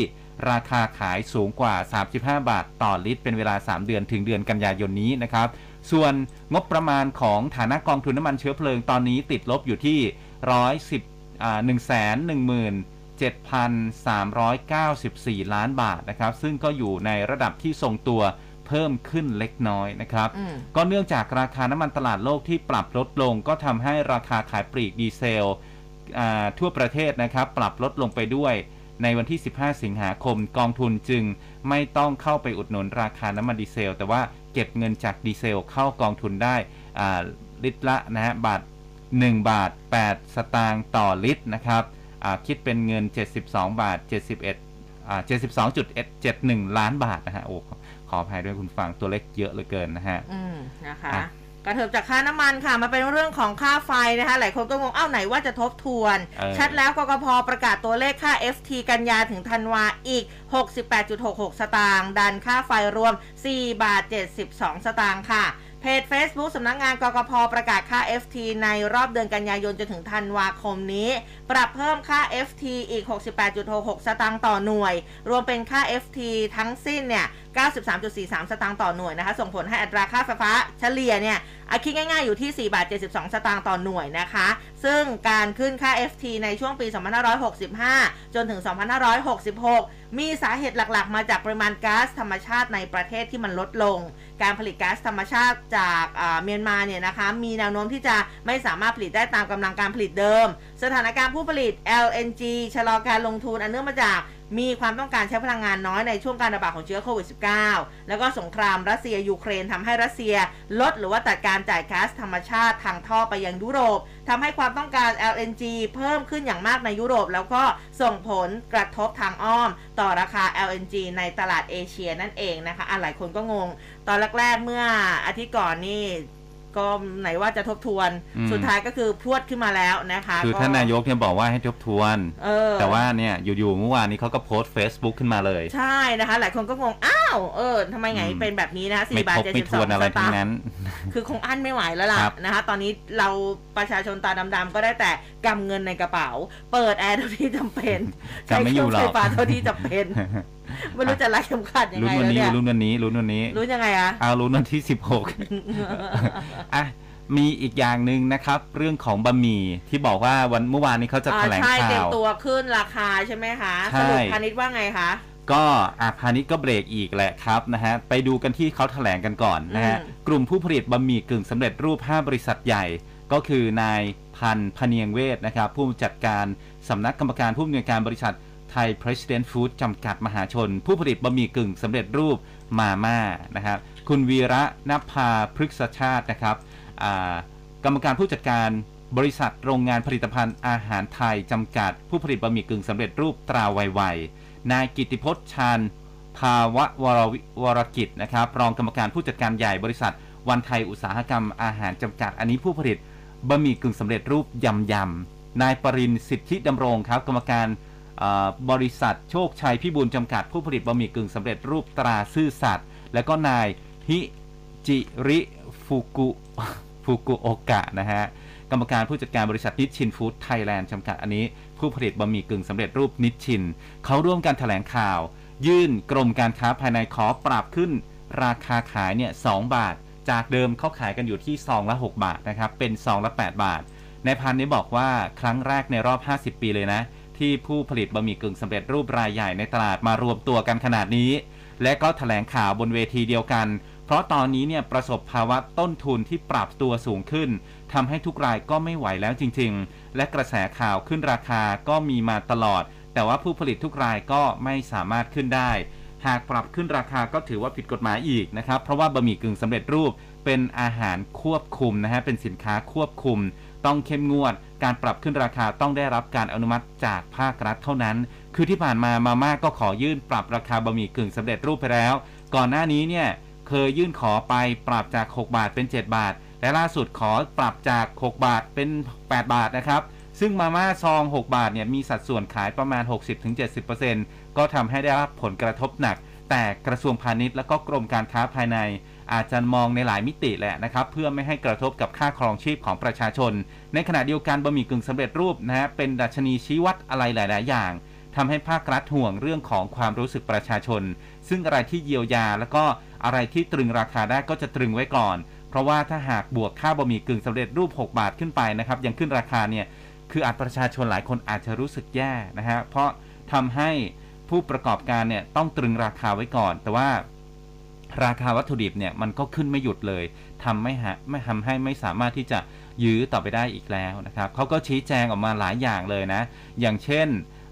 ราคาขายสูงกว่า 35 บาทต่อลิตร เป็นเวลา 3 เดือนถึงเดือนกันยายนนี้นะครับ ส่วนงบประมาณของฐานะกองทุนน้ำมันเชื้อเพลิงตอนนี้ติดลบอยู่ที่ 110อ่า117,394ล้านบาทนะครับ ซึ่งก็อยู่ในระดับที่ทรงตัวเพิ่มขึ้นเล็กน้อยนะครับอืมก็เนื่องจากราคาน้ำมันตลาดโลกที่ปรับลดลง ก็ทำให้ราคาขายปลีกดีเซลอ่าทั่วประเทศนะครับ ปรับลดลงไปด้วยในวันที่ 15 สิงหาคมกองทุนจึงไม่ต้องเข้าไปอุดหนุนราคาน้ำมันดีเซล แต่ว่าเก็บเงินจากดีเซลเข้ากองทุนได้อ่าลิตรละนะฮะบาท 1 บาท 8 สตางค์ต่อลิตรนะครับอ่าคิดเป็นเงิน 72 บาท 71อ่า72.71 ล้านบาทนะฮะโอ้ขออภัยด้วยคุณฟังตัวเลขเยอะเหลือเกินนะฮะอืมนะคะอะกระเถิบจากค่าน้ำมันค่ะมาเป็นเรื่องของค่าไฟนะคะ หลายคนก็งงเอ้าไหนว่าจะทบทวนเออชัดแล้วกกพประกาศตัวเลขค่า FT กันยาถึงธันวาอีก 68.66 สตางค์ดันค่าไฟรวม 4 บาท 72 สตางค์ค่ะ เพจ Facebook สำนักงานกกพประกาศค่า FT ในรอบเดือนกันยายนจนถึงธันวาคมนี้ ปรับเพิ่มค่า FT อีก 68.66 สตางค์ต่อหน่วย รวมเป็นค่า FT ทั้งสิ้นเนี่ย 93.43 สตางค์ต่อหน่วยนะคะ ส่งผลให้อัตราค่าไฟฟ้าเฉลี่ยเนี่ยอคิดง่ายๆอยู่ที่ 4 บาท 72 สตางค์ต่อหน่วยนะคะ ซึ่งการขึ้นค่า FT ในช่วงปี 2565 จนถึง 2566 มีสาเหตุหลักๆ มาจากปริมาณก๊าซธรรมชาติในประเทศที่มันลดลง การผลิตก๊าซธรรมชาติจากเมียนมาเนี่ยนะคะ มีแนวโน้มที่จะไม่สามารถผลิตได้ตามกำลังการผลิตเดิม สถานการณ์ผู้ผลิต LNG ชะลอการลงทุนอันเนื่องมาจากมีความต้องการใช้พลังงานน้อยในช่วงการระบาดของเชื้อโควิด -19 แล้วก็สงครามรัสเซียยูเครนทำให้รัสเซีย ลดหรือว่าตัดการจ่ายก๊าซธรรมชาติทางท่อไปยังยุโรปทำให้ความต้องการ LNG เพิ่มขึ้นอย่างมากในยุโรป แล้วก็ส่งผลกระทบทางอ้อม ต่อราคา LNG ในตลาดเอเชียนั่นเองนะคะอะหลายคนก็งง ตอนแรกๆเมื่ออาทิตย์ก่อนนี่ ก็ไหนว่าจะทบทวน อืม สุดท้ายก็คือพรวดขึ้นมาแล้วนะคะคือท่านนายกเนี่ยบอกว่าให้ทบทวน เออ แต่ว่าเนี่ยอยู่ๆเมื่อวานนี้เขาก็โพสต์ Facebook ขึ้นมาเลย ใช่นะคะ หลายคนก็งง อ้าว เออทำไมไงอืม เป็นแบบนี้นะคะไม่สี่บาททบเจ็ดไม่สิบทสอวนงอะไรสทั้ตางงนั้นค์คือคงอั้นไม่ไหวแล้วล่ะครับนะคะ ตอนนี้เราประชาชนตาดำๆก็ได้แต่กำเงินในกระเป๋า เปิดแอร์เท่าที่จำเป็นจะไม่อยู่หรอกใช้เคงไฟฟ้าเท่าที่จำเป็น ไม่รู้จะรัดเข็มขัดยังลุ้นไงวันแล้วนี้เนี่ยลุ้นวันนี้ลุ้นวันนี้ รู้ยังไงอะเอาลุ้นวันที่16อะมีอีกอย่างหนึ่งนะครับ เรื่องของบะหมี่ที่บอกว่าวันเมื่อวานนี้เขาจะอ่าแถลงใช่เตรียข่ามว ตัวขึ้นราคาใช่ไหมคะใช่ สรุปพาณิชย์ว่าไงคะ ก็อาพาณิชย์ก็เบรกอีกแหละครับนะฮะไปดูกันที่เขาแถลงกันก่อนนะฮะอืม กลุ่มผู้ผลิตบะหมี่กึ่งสำเร็จรูป 5 บริษัทใหญ่ ก็คือนายพันธ์พเนียงเวทนะครับผู้จัดการสำนักกรรมการผู้อำนวยการบริษัท ไทย President Food จำกัดมหาชน ผู้ผลิตบะหมี่กึ่งสำเร็จรูปมาม่านะครับ คุณวีระนภาพฤกษชาตินะครับกรรมการผู้จัดการบริษัทโรงงานผลิตภัณฑ์อาหารไทยจำกัด ผู้ผลิตบะหมี่กึ่งสำเร็จรูปตราไวๆนายกิติพจน์ชาญภาวะวรววรกิจนะครับ รองกรรมการผู้จัดการใหญ่บริษัท วันไทยอุตสาหกรรมอาหารจำกัด อันนี้ผู้ผลิตบะหมี่กึ่งสำเร็จรูปยำยำนายปรินสิทธิดำรงครับ กรรมการ บริษัทโชคชัยพิบูลจำกัดผู้ผลิตบะหมี่กึ่งสำเร็จรูปตราซื่อสัตย์และก็นายฮิจิริฟุกุฟุกุโอกะนะฮะกรรมการผู้จัดการบริษัทนิชชินฟู้ดไทยแลนด์จำกัดอันนี้ ผู้ผลิตบะหมี่กึ่งสำเร็จรูปนิชชิน เขาร่วมกันแถลงข่าว ยื่นกรมการค้าภายในขอปรับขึ้น ราคาขายเนี่ย2บาท จากเดิมเขาขายกันอยู่ที่ซองละ 6 บาทนะครับเป็นซองละ 8 บาทในายพันนี้บอกว่าครั้งแรกในรอบ 50 ปีเลยนะ ที่ผู้ผลิตบะหมี่กึ่งสำเร็จรูปรายใหญ่ในตลาดมารวมตัวกันขนาดนี้ และก็แถลงข่าวบนเวทีเดียวกัน เพราะตอนนี้เนี่ยประสบภาวะต้นทุนที่ปรับตัวสูงขึ้นทำให้ทุกรายก็ไม่ไหวแล้วจริง ๆ และกระแสข่าวขึ้นราคาก็มีมาตลอด แต่ว่าผู้ผลิตทุกรายก็ไม่สามารถขึ้นได้ หากปรับขึ้นราคาก็ถือว่าผิดกฎหมายอีกนะครับเพราะว่าบะหมี่กึ่งสำเร็จรูปเป็นอาหารควบคุมนะฮะเป็นสินค้าควบคุม ต้องเข้มงวด การปรับขึ้นราคาต้องได้รับการอนุมัติจากภาครัฐเท่านั้น คือที่ผ่านมามาม่าก็ขอยื่นปรับราคาบะหมี่กึ่งสำเร็จรูปไปแล้ว ก่อนหน้านี้เนี่ยเคยยื่นขอไปปรับจาก 6 บาทเป็น 7 บาท และล่าสุดขอปรับจาก 6 บาทเป็น 8 บาทนะครับซึ่งมาม่าซอง 6 บาทเนี่ยมีสัดส่วนขายประมาณ 60-70%ก็ทำให้ได้รับผลกระทบหนัก แต่กระทรวงพาณิชย์และก็กรมการค้าภายใน อาจจะมองในหลายมิติแหละนะครับ เพื่อไม่ให้กระทบกับค่าครองชีพของประชาชน ในขณะเดียวกันบะหมี่กึ่งสำเร็จรูปนะฮะเป็นดัชนีชี้วัดอะไรหลาย ๆ อย่างทำให้ภาครัฐห่วงเรื่องของความรู้สึกประชาชน ซึ่งอะไรที่เยียวยาแล้วก็อะไรที่ตรึงราคาได้ก็จะตรึงไว้ก่อน เพราะว่าถ้าหากบวกค่าบะหมี่กึ่งสำเร็จรูป 6 บาทขึ้นไปนะครับยังขึ้นราคาเนี่ยคืออาจประชาชนหลายคนอาจจะรู้สึกแย่นะฮะเพราะทำให้ผู้ประกอบการเนี่ยต้องตรึงราคาไว้ก่อน แต่ว่า ราคาวัตถุดิบเนี่ยมันก็ขึ้นไม่หยุดเลยทำไม่ฮะไม่ทำให้ไม่สามารถที่จะยื้อต่อไปได้อีกแล้วนะครับเขาก็ชี้แจงออกมาหลายอย่างเลยนะ อย่างเช่น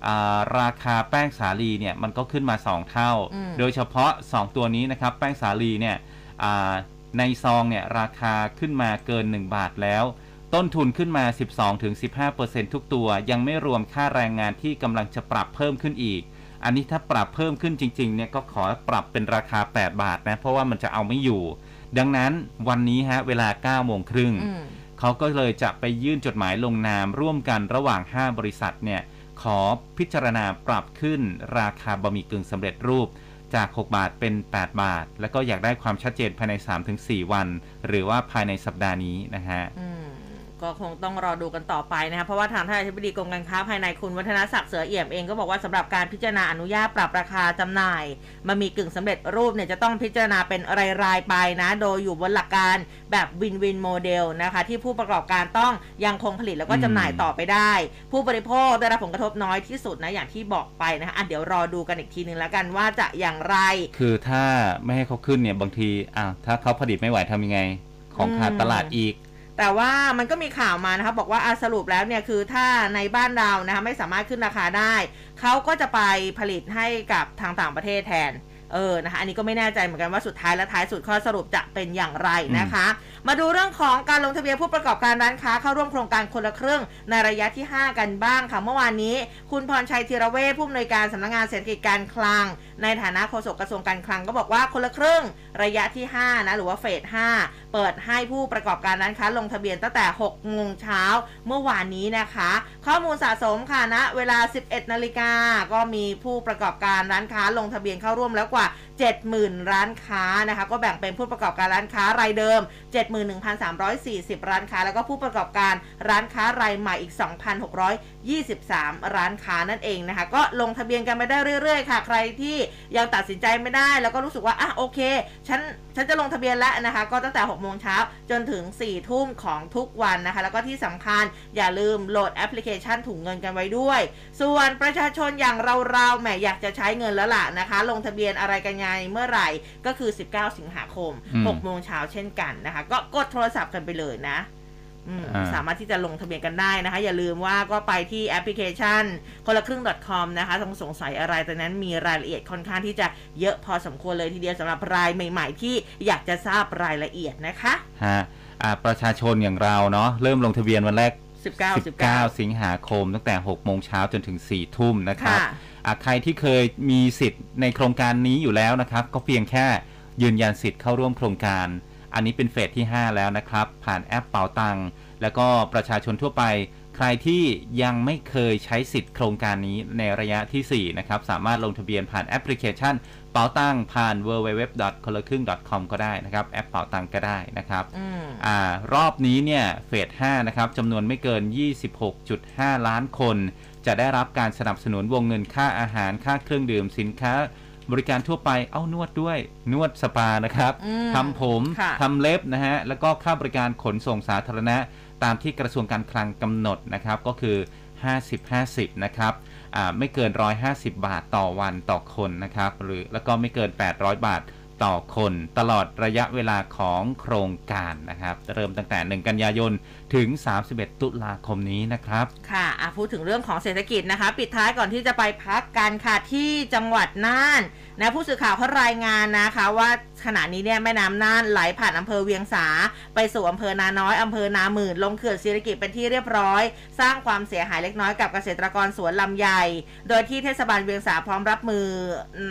อ่าราคาแป้งสาลีเนี่ยมันก็ขึ้นมา 2 เท่าอืมโดยเฉพาะ 2 ตัวนี้นะครับ แป้งสาลีเนี่ยอ่าในซองเนี่ยราคาขึ้นมาเกิน 1 บาทแล้ว ต้นทุนขึ้นมา 12-15%ทุกตัว ยังไม่รวมค่าแรงงานที่กำลังจะปรับเพิ่มขึ้นอีก อันนี้ถ้าปรับเพิ่มขึ้นจริงๆเนี่ยก็ขอปรับเป็นราคา 8 บาทนะ เพราะว่ามันจะเอาไม่อยู่ ดังนั้นวันนี้ฮะเวลา9โมงครึ่งอืมเขาก็เลยจะไปยื่นจดหมายลงนามร่วมกันระหว่าง 5 บริษัทเนี่ยขอพิจารณาปรับขึ้นราคาบะหมี่กึ่งสำเร็จรูปจาก 6 บาทเป็น 8 บาท แล้วก็อยากได้ความชัดเจนภายใน 3-4 วัน หรือว่าภายในสัปดาห์นี้นะฮะอืม ก็คงต้องรอดูกันต่อไปนะครับเพราะว่าทางท่านอธิบดีกรมการค้าภายในคุณวัฒนศักดิ์เสือเอี่ยมเองก็บอกว่าสำหรับการพิจารณาอนุญาตปรับราคาจำหน่ายมามีกึ่งสำเร็จรูปเนี่ยจะต้องพิจารณาเป็นรายๆไปนะโดยอยู่บนหลักการแบบวินวินโมเดลนะคะที่ผู้ประกอบการต้องยังคงผลิตแล้วก็จำหน่ายต่อไปได้ ผู้บริโภคได้รับผลกระทบน้อยที่สุดนะอย่างที่บอกไปนะคะอะเดี๋ยวรอดูกันอีกทีนึงแล้วกันว่าจะอย่างไร คือถ้าไม่ให้เขาขึ้นเนี่ยบางทีอ้าวถ้าเขาผลิตไม่ไหวทำยังไงของขาดตลาดอีก แต่ว่ามันก็มีข่าวมานะคะบอกว่าสรุปแล้วเนี่ยคือถ้าในบ้านเรานะคะไม่สามารถขึ้นราคาได้ เขาก็จะไปผลิตให้กับทางต่างประเทศแทนเออนะคะอันนี้ก็ไม่แน่ใจเหมือนกันว่าสุดท้ายและท้ายสุดข้อสรุปจะเป็นอย่างไรนะคะ มาดูเรื่องของการลงทะเบียนผู้ประกอบการร้านค้าเข้าร่วมโครงการคนละครึ่งในระยะที่ 5 กันบ้างค่ะเมื่อวานนี้ คุณพรชัยธีรเวชผู้อำนวยการสำนักงานเศรษฐกิจการคลัง ในฐานะโฆษกกระทรวงการคลังก็บอกว่าคนละครึ่งระยะที่ 5 นะ หรือว่าเฟส 5 เปิดให้ผู้ประกอบการร้านค้าลงทะเบียนตั้งแต่6โมงเช้าเมื่อวานนี้นะคะ ข้อมูลสะสมค่ะณเวลา 11 นาฬิกาก็มีผู้ประกอบการร้านค้าลงทะเบียนเข้าร่วมแล้วกว่า 70,000 ร้านค้านะคะ ก็แบ่งเป็นผู้ประกอบการร้านค้ารายเดิม 71,340 ร้านค้า แล้วก็ผู้ประกอบการร้านค้ารายใหม่อีก 2,623 ร้านค้านั่นเองนะคะ ก็ลงทะเบียนกันไปได้เรื่อยๆ ค่ะ ใครที่ยังตัดสินใจไม่ได้ แล้วก็รู้สึกว่าอะโอเคฉันฉันจะลงทะเบียนแล้วนะคะ ก็ตั้งแต่6โมงเช้าจนถึง4ทุ่มของทุกวันนะคะ แล้วก็ที่สำคัญอย่าลืมโหลดแอปพลิเคชันถุงเงินกันไว้ด้วย ส่วนประชาชนอย่างเราๆแหมอยากจะใช้เงินแล้วล่ะนะคะ ลงทะเบียนอะไรกันยังงเมื่อไหร่ก็คือ 19 สิงหาคมอืม6โมงเช้าเช่นกันนะคะ ก็กดโทรศัพท์กันไปเลยนะอืมอ่าสามารถที่จะลงทะเบียนกันได้นะคะ อย่าลืมว่าก็ไปที่แอปพลิเคชันคนละครึ่ง .com นะคะสงสงสัยอะไรตอนนั้นมีรายละเอียดค่อนข้างที่จะเยอะพอสมควรเลยทีเดียวสำหรับรายใหม่ ๆ ที่อยากจะทราบรายละเอียดนะคะฮะอ่าประชาชนอย่างเราเนาะเริ่มลงทะเบียนวันแรก 19 19 19สิงหาคมตั้งแต่ 6 โมงเช้าจนถึง 4 ทุ่มนะครับค่ะอะ ใครที่เคยมีสิทธิ์ในโครงการนี้อยู่แล้วนะครับ ก็เพียงแค่ยืนยันสิทธิ์เข้าร่วมโครงการ อันนี้เป็นเฟสที่ 5 แล้วนะครับ ผ่านแอปเป๋าตังค์แล้วก็ประชาชนทั่วไป ใครที่ยังไม่เคยใช้สิทธิ์โครงการนี้ในระยะทีสี่4 นะครับ สามารถลงทะเบียนผ่านแอปพลิเคชัน เป๋าตังค์ผ่าน w w w c o l a k r ư n g c o m ก็ได้นะครับ แอปเป๋าตังค์ก็ได้นะครับอืมอ่ารอบนี้เนี่ยเฟส5นะครับจำนวนไม่เกิน 26.5 ล้านคน จะได้รับการสนับสนุนวงเงินค่าอาหารค่าเครื่องดื่มสินค้า บริการทั่วไปเอ้านวดด้วยนวดสปานะครับอืมทำผมค่ะทำเล็บนะฮะแล้วก็ค่าบริการขนส่งสาธารณะ ตามที่กระทรวงการคลังกำหนดนะครับก็คือ 50-50 นะครับอ่าไม่เกิน 150 บาทต่อวันต่อคนนะครับหรือแล้วก็ไม่เกิน 800 บาทต่อคน ตลอดระยะเวลาของโครงการนะครับ เริ่มตั้งแต่ 1 กันยายน ถึง 31 ตุลาคมนี้นะครับค่ะอะพูดถึงเรื่องของเศรษฐกิจนะคะ ปิดท้ายก่อนที่จะไปพักกันค่ะที่จังหวัดน่านนะผู้สื่อข่าวเขารายงานนะคะว่าขณะนี้เนี่ยแม่น้ำน่านไหลผ่านอำเภอเวียงสา ไปสู่อำเภอนาน้อยอำเภอนาหมื่นลงเขื่อนศิริกิจเป็นที่เรียบร้อย สร้างความเสียหายเล็กน้อยกับเกษตรกรสวนลำไย โดยที่เทศบาลเวียงสาพร้อมรับมือ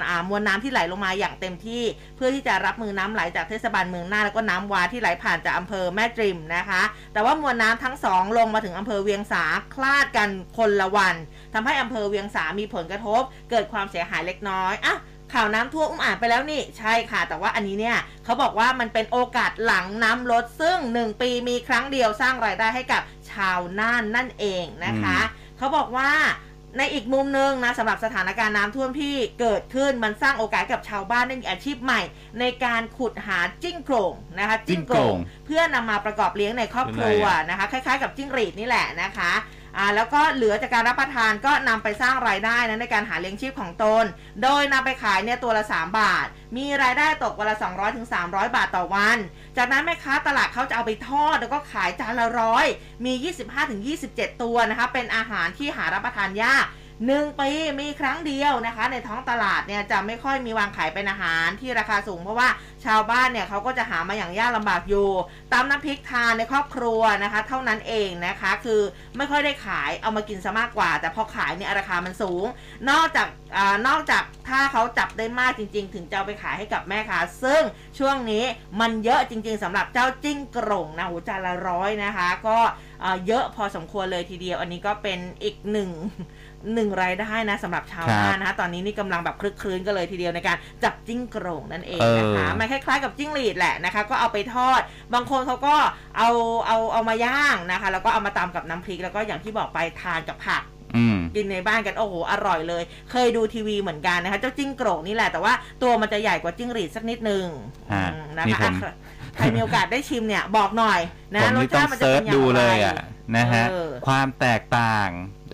อมวลน้ำที่ไหลลงมาอย่างเต็มที่ เพื่อที่จะรับมือน้ำไหลจากเทศบาลเมืองน่านแล้วก็น้ำวาที่ไหลผ่านจากอำเภอแม่ตริมนะคะ แต่ว่ามวลน้ำทั้งสองลงมาถึงอำเภอเวียงสาคลาดกันคนละวันทำให้อำเภอเวียงสามีผลกระทบ เกิดความเสียหายเล็กน้อยอะข่าวน้ำท่วมอุ้มอ่านไปแล้วนี่ใช่ค่ะ แต่ว่าอันนี้เนี่ยเขาบอกว่ามันเป็นโอกาสหลังน้ำลดซึ่ง 1 ปีมีครั้งเดียวสร้างรายได้ให้กับชาวน่านนั่นเองนะคะ เขาบอกว่า ในอีกมุมหนึ่งนะสำหรับสถานการณ์น้ำท่วมที่เกิดขึ้นมันสร้างโอกาสกับชาวบ้านได้มีอาชีพใหม่ ในการขุดหาจิ้งโกร่งนะคะจิ้งโกร่งเพื่อนำมาประกอบเลี้ยงในครอบครัวนะคะ คล้ายๆ กับจิ้งหรีดนี่แหละนะคะ อ่าแล้วก็เหลือจากการรับประทานก็นำไปสร้างรายได้นะในการหาเลี้ยงชีพของตน โดยนำไปขายเนี่ยตัวละ 3 บาท มีรายได้ตกวันละ 200ถึง300 บาทต่อวัน จากนั้นแม่ค้าตลาดเขาจะเอาไปทอด แล้วก็ขายจานละร้อยมี 25ถึง27 ตัวนะคะเป็นอาหารที่หารับประทานยาก หนึ่งปีมีครั้งเดียวนะคะ ในท้องตลาดเนี่ยจะไม่ค่อยมีวางขายเป็นอาหารที่ราคาสูงเพราะว่าชาวบ้านเนี่ยเขาก็จะหามาอย่างยากลำบากอยู่ตามน้ำพริกทานในครอบครัวนะคะ เท่านั้นเองนะคะ คือไม่ค่อยได้ขายเอามากินซะมากกว่า แต่พอขายเนี่ยราคามันสูง นอกจากอนอกจากถ้าเขาจับได้มากจริง ๆ ถึงจะเอาไปขายให้กับแม่ค้าซึ่งช่วงนี้มันเยอะจริง ๆสำหรับเจ้าจิ้งโกร่งนะโหจานละร้อยนะคะ ก็เยอะพอสมควรเลยทีเดียว อันนี้ก็เป็นอีกหนึ่ง หนึ่งรายได้นะสำหรับชาวครับนานะคะตอนนี้นี่กำลังแบบคลึกคลื้นกันเลยทีเดียวในการจับจิ้งโกร่งนั่นเองเออนะคะมันคล้ายๆกับจิ้งหรีดแหละนะคะก็เอาไปทอด บางคนเขาก็เอาเอาเอามาย่างนะคะ แล้วก็เอามาตำกับน้ำพริกแล้วก็อย่างที่บอกไปทานกับผักอืมกินในบ้านกัน โอ้โห อร่อยเลย เคยดูทีวีเหมือนกันนะคะ เจ้าจิ้งโกร่งนี่แหละแต่ว่าตัวมันจะใหญ่กว่าจิ้งหรีดสักนิดนึงฮะอืมนะนี่คะผมอะ ใครมีโอกาสได้ชิมเนี่ยบอกหน่อยนะผมรสนี่ต้อชางติมันจะเซิร์เป็ชนอย่างดูไรเลยอะนะฮะเออความแตกต่าง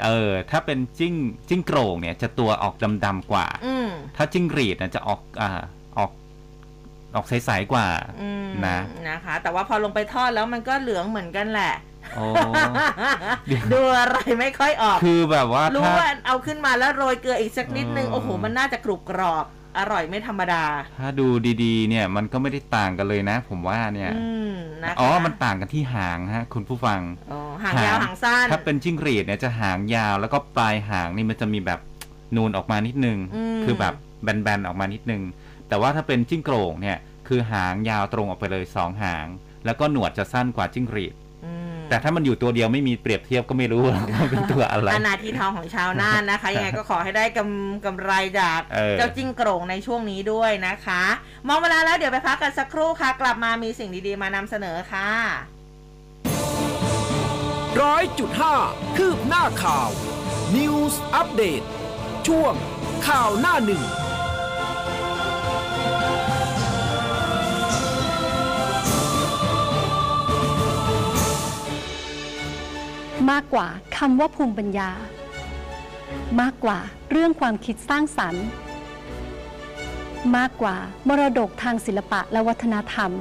เออถ้าเป็นจิ้งจิ้งโกร่งเนี่ยจะตัวออกดำๆกว่าอืมถ้าจิ้งหรีดน่ะจะออกอ่าออกออกใสๆกว่าอืมนะนะคะ แต่ว่าพอลงไปทอดแล้วมันก็เหลืองเหมือนกันแหละโอ้เดี๋ยวดูอะไรไม่ค่อยออก คือแบบว่ารู้ถ้าว่าเอาขึ้นมาแล้วโรยเกลืออีกสักนิดนึงเออโอ้โห มันน่าจะกรุบกรอบ อร่อยไม่ธรรมดา ถ้าดูดีๆ เนี่ยมันก็ไม่ได้ต่างกันเลยนะ ผมว่าเนี่ยอืมนะคะอ๋อมันต่างกันที่หางฮะ คุณผู้ฟังอ๋อหางยาวหางสั้นถ้าเป็นจิ้งหรีดเนี่ยจะหางยาวแล้วก็ปลายหางนี่มันจะมีแบบนูนออกมานิดนึงอืมคือแบบแบนๆออกมานิดนึง แต่ว่าถ้าเป็นจิ้งโกร่งเนี่ยคือหางยาวตรงออกไปเลยสองหาง แล้วก็หนวดจะสั้นกว่าจิ้งหรีดอืม แต่ถ้ามันอยู่ตัวเดียวไม่มีเปรียบเทียบก็ไม่รู้หรอกว่าเป็นตัวอะไรอนาทีทองของชาวน่านนะคะยังไงก็ขอให้ได้กำกำไรจากเออเจ้าจิ้งโกร่งในช่วงนี้ด้วยนะคะ มองเวลาแล้วเดี๋ยวไปพักกันสักครู่ค่ะ กลับมามีสิ่งดีๆ มานำเสนอค่ะร้อยจุดห้าคืบหน้าข่าว News อัปเดตช่วงข่าวหน้าหนึ่ง มากกว่าคำว่าภูมิปัญญา มากกว่าเรื่องความคิดสร้างสรรค์ มากกว่ามรดกทางศิลปะและวัฒนธรรม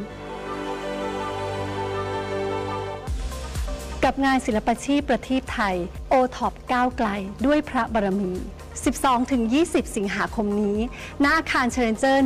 กับงานศิลปชีพประทีปไทยโอท็อปก้าวไกลด้วยพระบารมี 12-20 สิงหาคมนี้ ณอาคารชาเลนเจอร์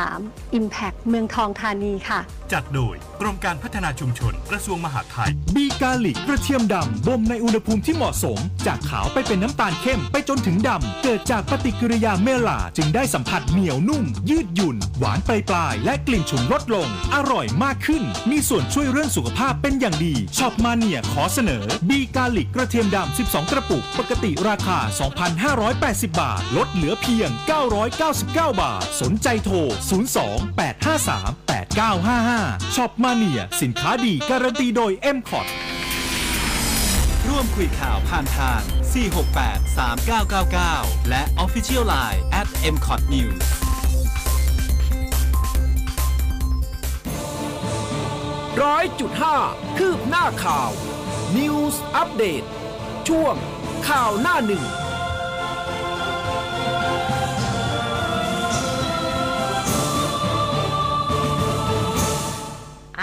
1-3 Impact เมืองทองธานีค่ะจัดโดยกรมการพัฒนาชุมชนกระทรวงมหาดไทย B Garlic กระเทียมดำบ่มในอุณหภูมิที่เหมาะสม จากขาวไปเป็นน้ำตาลเข้มไปจนถึงดำ เกิดจากปฏิกิริยาเมลลาร์ดจึงได้สัมผัสเหนียวนุ่ม ยืดหยุ่น หวานปลายปลายและกลิ่นฉุนลดลง อร่อยมากขึ้น มีส่วนช่วยเรื่องสุขภาพเป็นอย่างดีชอปมาเนียขอเสนอ บีกาลิกกระเทียมดำ 12 กระปุก ปกติราคา 2,580 บาท ลดเหลือเพียง 999 บาท สนใจโทร5ช็อปมาเนียสินค้าดีการันตีโดย m c o t ร่วมคุยข่าวผ่านทาง 468 3999 และ Official Line at m c o t News ร้อยจุดห้าคืบหน้าข่าว News อัปเดตช่วงข่าวหน้าหนึ่ง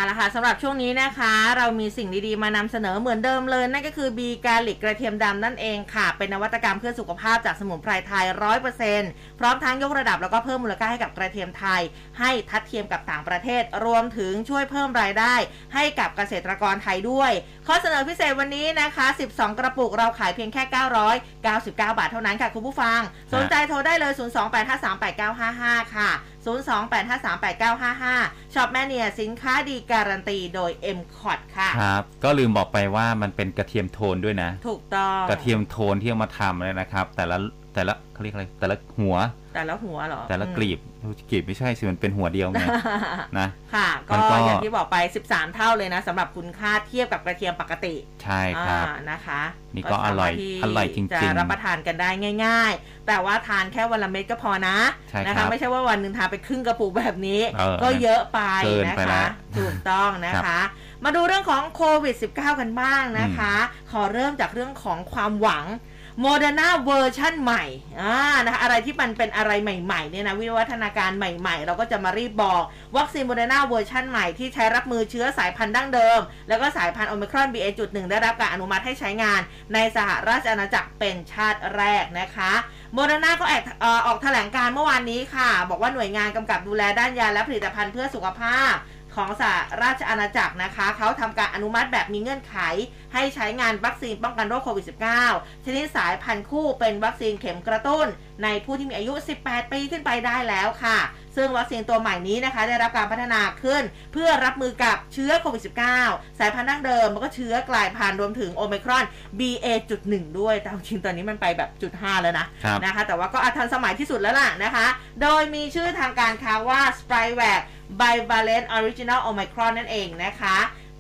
เอาละค่ะสำหรับช่วงนี้นะคะ เรามีสิ่งดีๆมานำเสนอเหมือนเดิมเลยนั่นก็คือบีกาลิกกระเทียมดำนั่นเองค่ะ เป็นนวัตกรรมเพื่อสุขภาพจากสมุนไพรไทยร้อยเปอร์เซ็นต์พร้อมทั้งยกระดับแล้วก็เพิ่มมูลค่าให้กับกระเทียมไทย ให้ทัดเทียมกับต่างประเทศ รวมถึงช่วยเพิ่มรายได้ ให้กับเกษตรกรไทยด้วย ข้อเสนอพิเศษวันนี้นะคะ 12 กระปุกเราขายเพียงแค่ 999 บาทเท่านั้นค่ะคุณผู้ฟัง สนใจโทรได้เลย 028538955 ค่ะ028538955ช็อปแมเนียสินค้าดีการันตีโดย m c o t ค่ะ ครับ ก็ลืมบอกไปว่ามันเป็นกระเทียมโทนด้วยนะ ถูกต้อง กระเทียมโทนที่เอามาทำเลยนะครับ แต่ละ แต่ละเขาเรียกอะไร แต่ละหัว แต่ละหัวเหรอ แต่ละอืมกลีบกลีบไม่ใช่สิมันเป็นหัวเดียวไงนะ ค่ะมัก็นก็อย่างที่บอกไป 13 เท่าเลยนะสำหรับคุณค่าเทียบกับกระเทียมปกติ ใช่ครับอ่านะคะ นี่ก็อร่อยสามารถที่อร่อยจริงๆจะรับประทานกันได้ง่าย ๆ แต่ว่าทานแค่วันละเม็ดก็พอนะใช่ครับนะคะไม่ใช่ว่าวันหนึ่งทานไปครึ่งกระปุกแบบนี้เออก็เยอะไปเกินนะไปแล้คะวถูกต้องนะคะมาดูเรื่องของโควิด -19 กันบ้างนะคะ ขอเริ่มจากเรื่องของความหวัง โมเดอร์นาเวอร์ชันใหม่อ่านะคะอะไรที่มันเป็นอะไรใหม่ๆเนี่ยนะวิวัฒนาการใหม่ๆ เราก็จะมารีบบอกวัคซีนโมเดอร์นาเวอร์ชันใหม่ที่ใช้รับมือเชื้อสายพันธุ์ดั้งเดิม แล้วก็สายพันธุ์โอมิครอน BA.1 ได้รับการอนุมัติให้ใช้งาน ในสหราชอาณาจักรเป็นชาติแรกนะคะโมเดอร์นาก็แอกออกแถลงการณ์เมื่อวานนี้ค่ะ บอกว่าหน่วยงานกำกับดูแลด้านยาและผลิตภัณฑ์เพื่อสุขภาพ ของสหราชอาณาจักรนะคะ เขาทำการอนุมัติแบบมีเงื่อนไข ให้ใช้งานวัคซีนป้องกันโรคโควิด -19 ชนิดสายพันธุ์คู่เป็นวัคซีนเข็มกระตุ้น ในผู้ที่มีอายุ 18 ปีขึ้นไปได้แล้วค่ะ ซึ่งวัคซีนตัวใหม่นี้นะคะ ได้รับการพัฒนาขึ้น เพื่อรับมือกับเชื้อโควิด -19 สายพันธุ์ดั้งเดิมแล้วก็เชื้อกลายพันธุ์รวมถึงโอ i มครอน BA.1 ด้วย แต่จริงๆตอนนี้มันไปแบบจุด5แล้วนะครับนะคะ แต่ว่าก็อาทันสมัยที่สุดแล้วล่ะนะคะ โดยมีชื่อทางการค่ะว่า s p r i v a c Bivalent Original Omicron นั่นเองนะคะ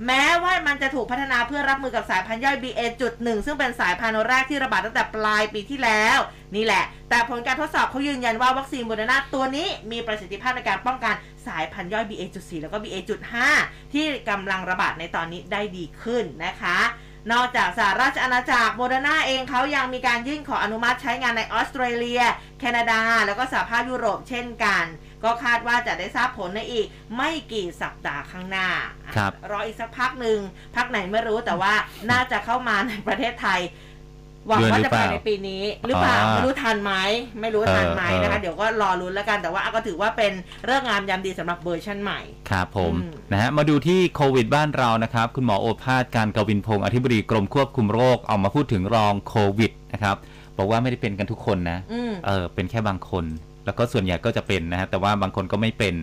แม้ว่ามันจะถูกพัฒนาเพื่อรับมือกับสายพันธุ์ย่อย BA.1 ซึ่งเป็นสายพันธุ์แรกที่ระบาดตั้งแต่ปลายปีที่แล้ว นี่แหละ แต่ผลการทดสอบเขายืนยันว่าวัคซีนโมเดอร์นาตัวนี้มีประสิทธิภาพในการป้องกันสายพันธุ์ย่อย BA.4 แล้วก็ BA.5 ที่กำลังระบาดในตอนนี้ได้ดีขึ้นนะคะ นอกจากสหราชอาณาจักรโมเดอร์นาเองเขายังมีการยื่นขออนุมัติใช้งานในออสเตรเลีย แคนาดา แล้วก็สหภาพยุโรปเช่นกัน ก็คาดว่าจะได้ทราบผลในอีกไม่กี่สัปดาห์ข้างหน้า ครับรออีกสักพักหนึ่งพักไหนไม่รู้แต่ว่าน่าจะเข้ามาในประเทศไทยหวังว่าจะภายในปีนี้หรือเปล่าอ่าไม่รู้ทันไหมไม่รู้ทันไหมเออเออนะคะ เดี๋ยวก็รอลุ้นแล้วกันแต่ว่าก็ถือว่าเป็นเรื่องงามยามดีสำหรับเวอร์ชันใหม่ ครับผมอืมนะฮะมาดูที่โควิดบ้านเรานะครับ คุณหมอโอภาสการกวินพงศ์อธิบดีกรมควบคุมโรคออกมาพูดถึงรองโควิดนะครับ บอกว่าไม่ได้เป็นกันทุกคนนะอืมเออเป็นแค่บางคน แล้วก็ส่วนใหญ่ก็จะเป็นนะฮะแต่ว่าบางคนก็ไม่เป็น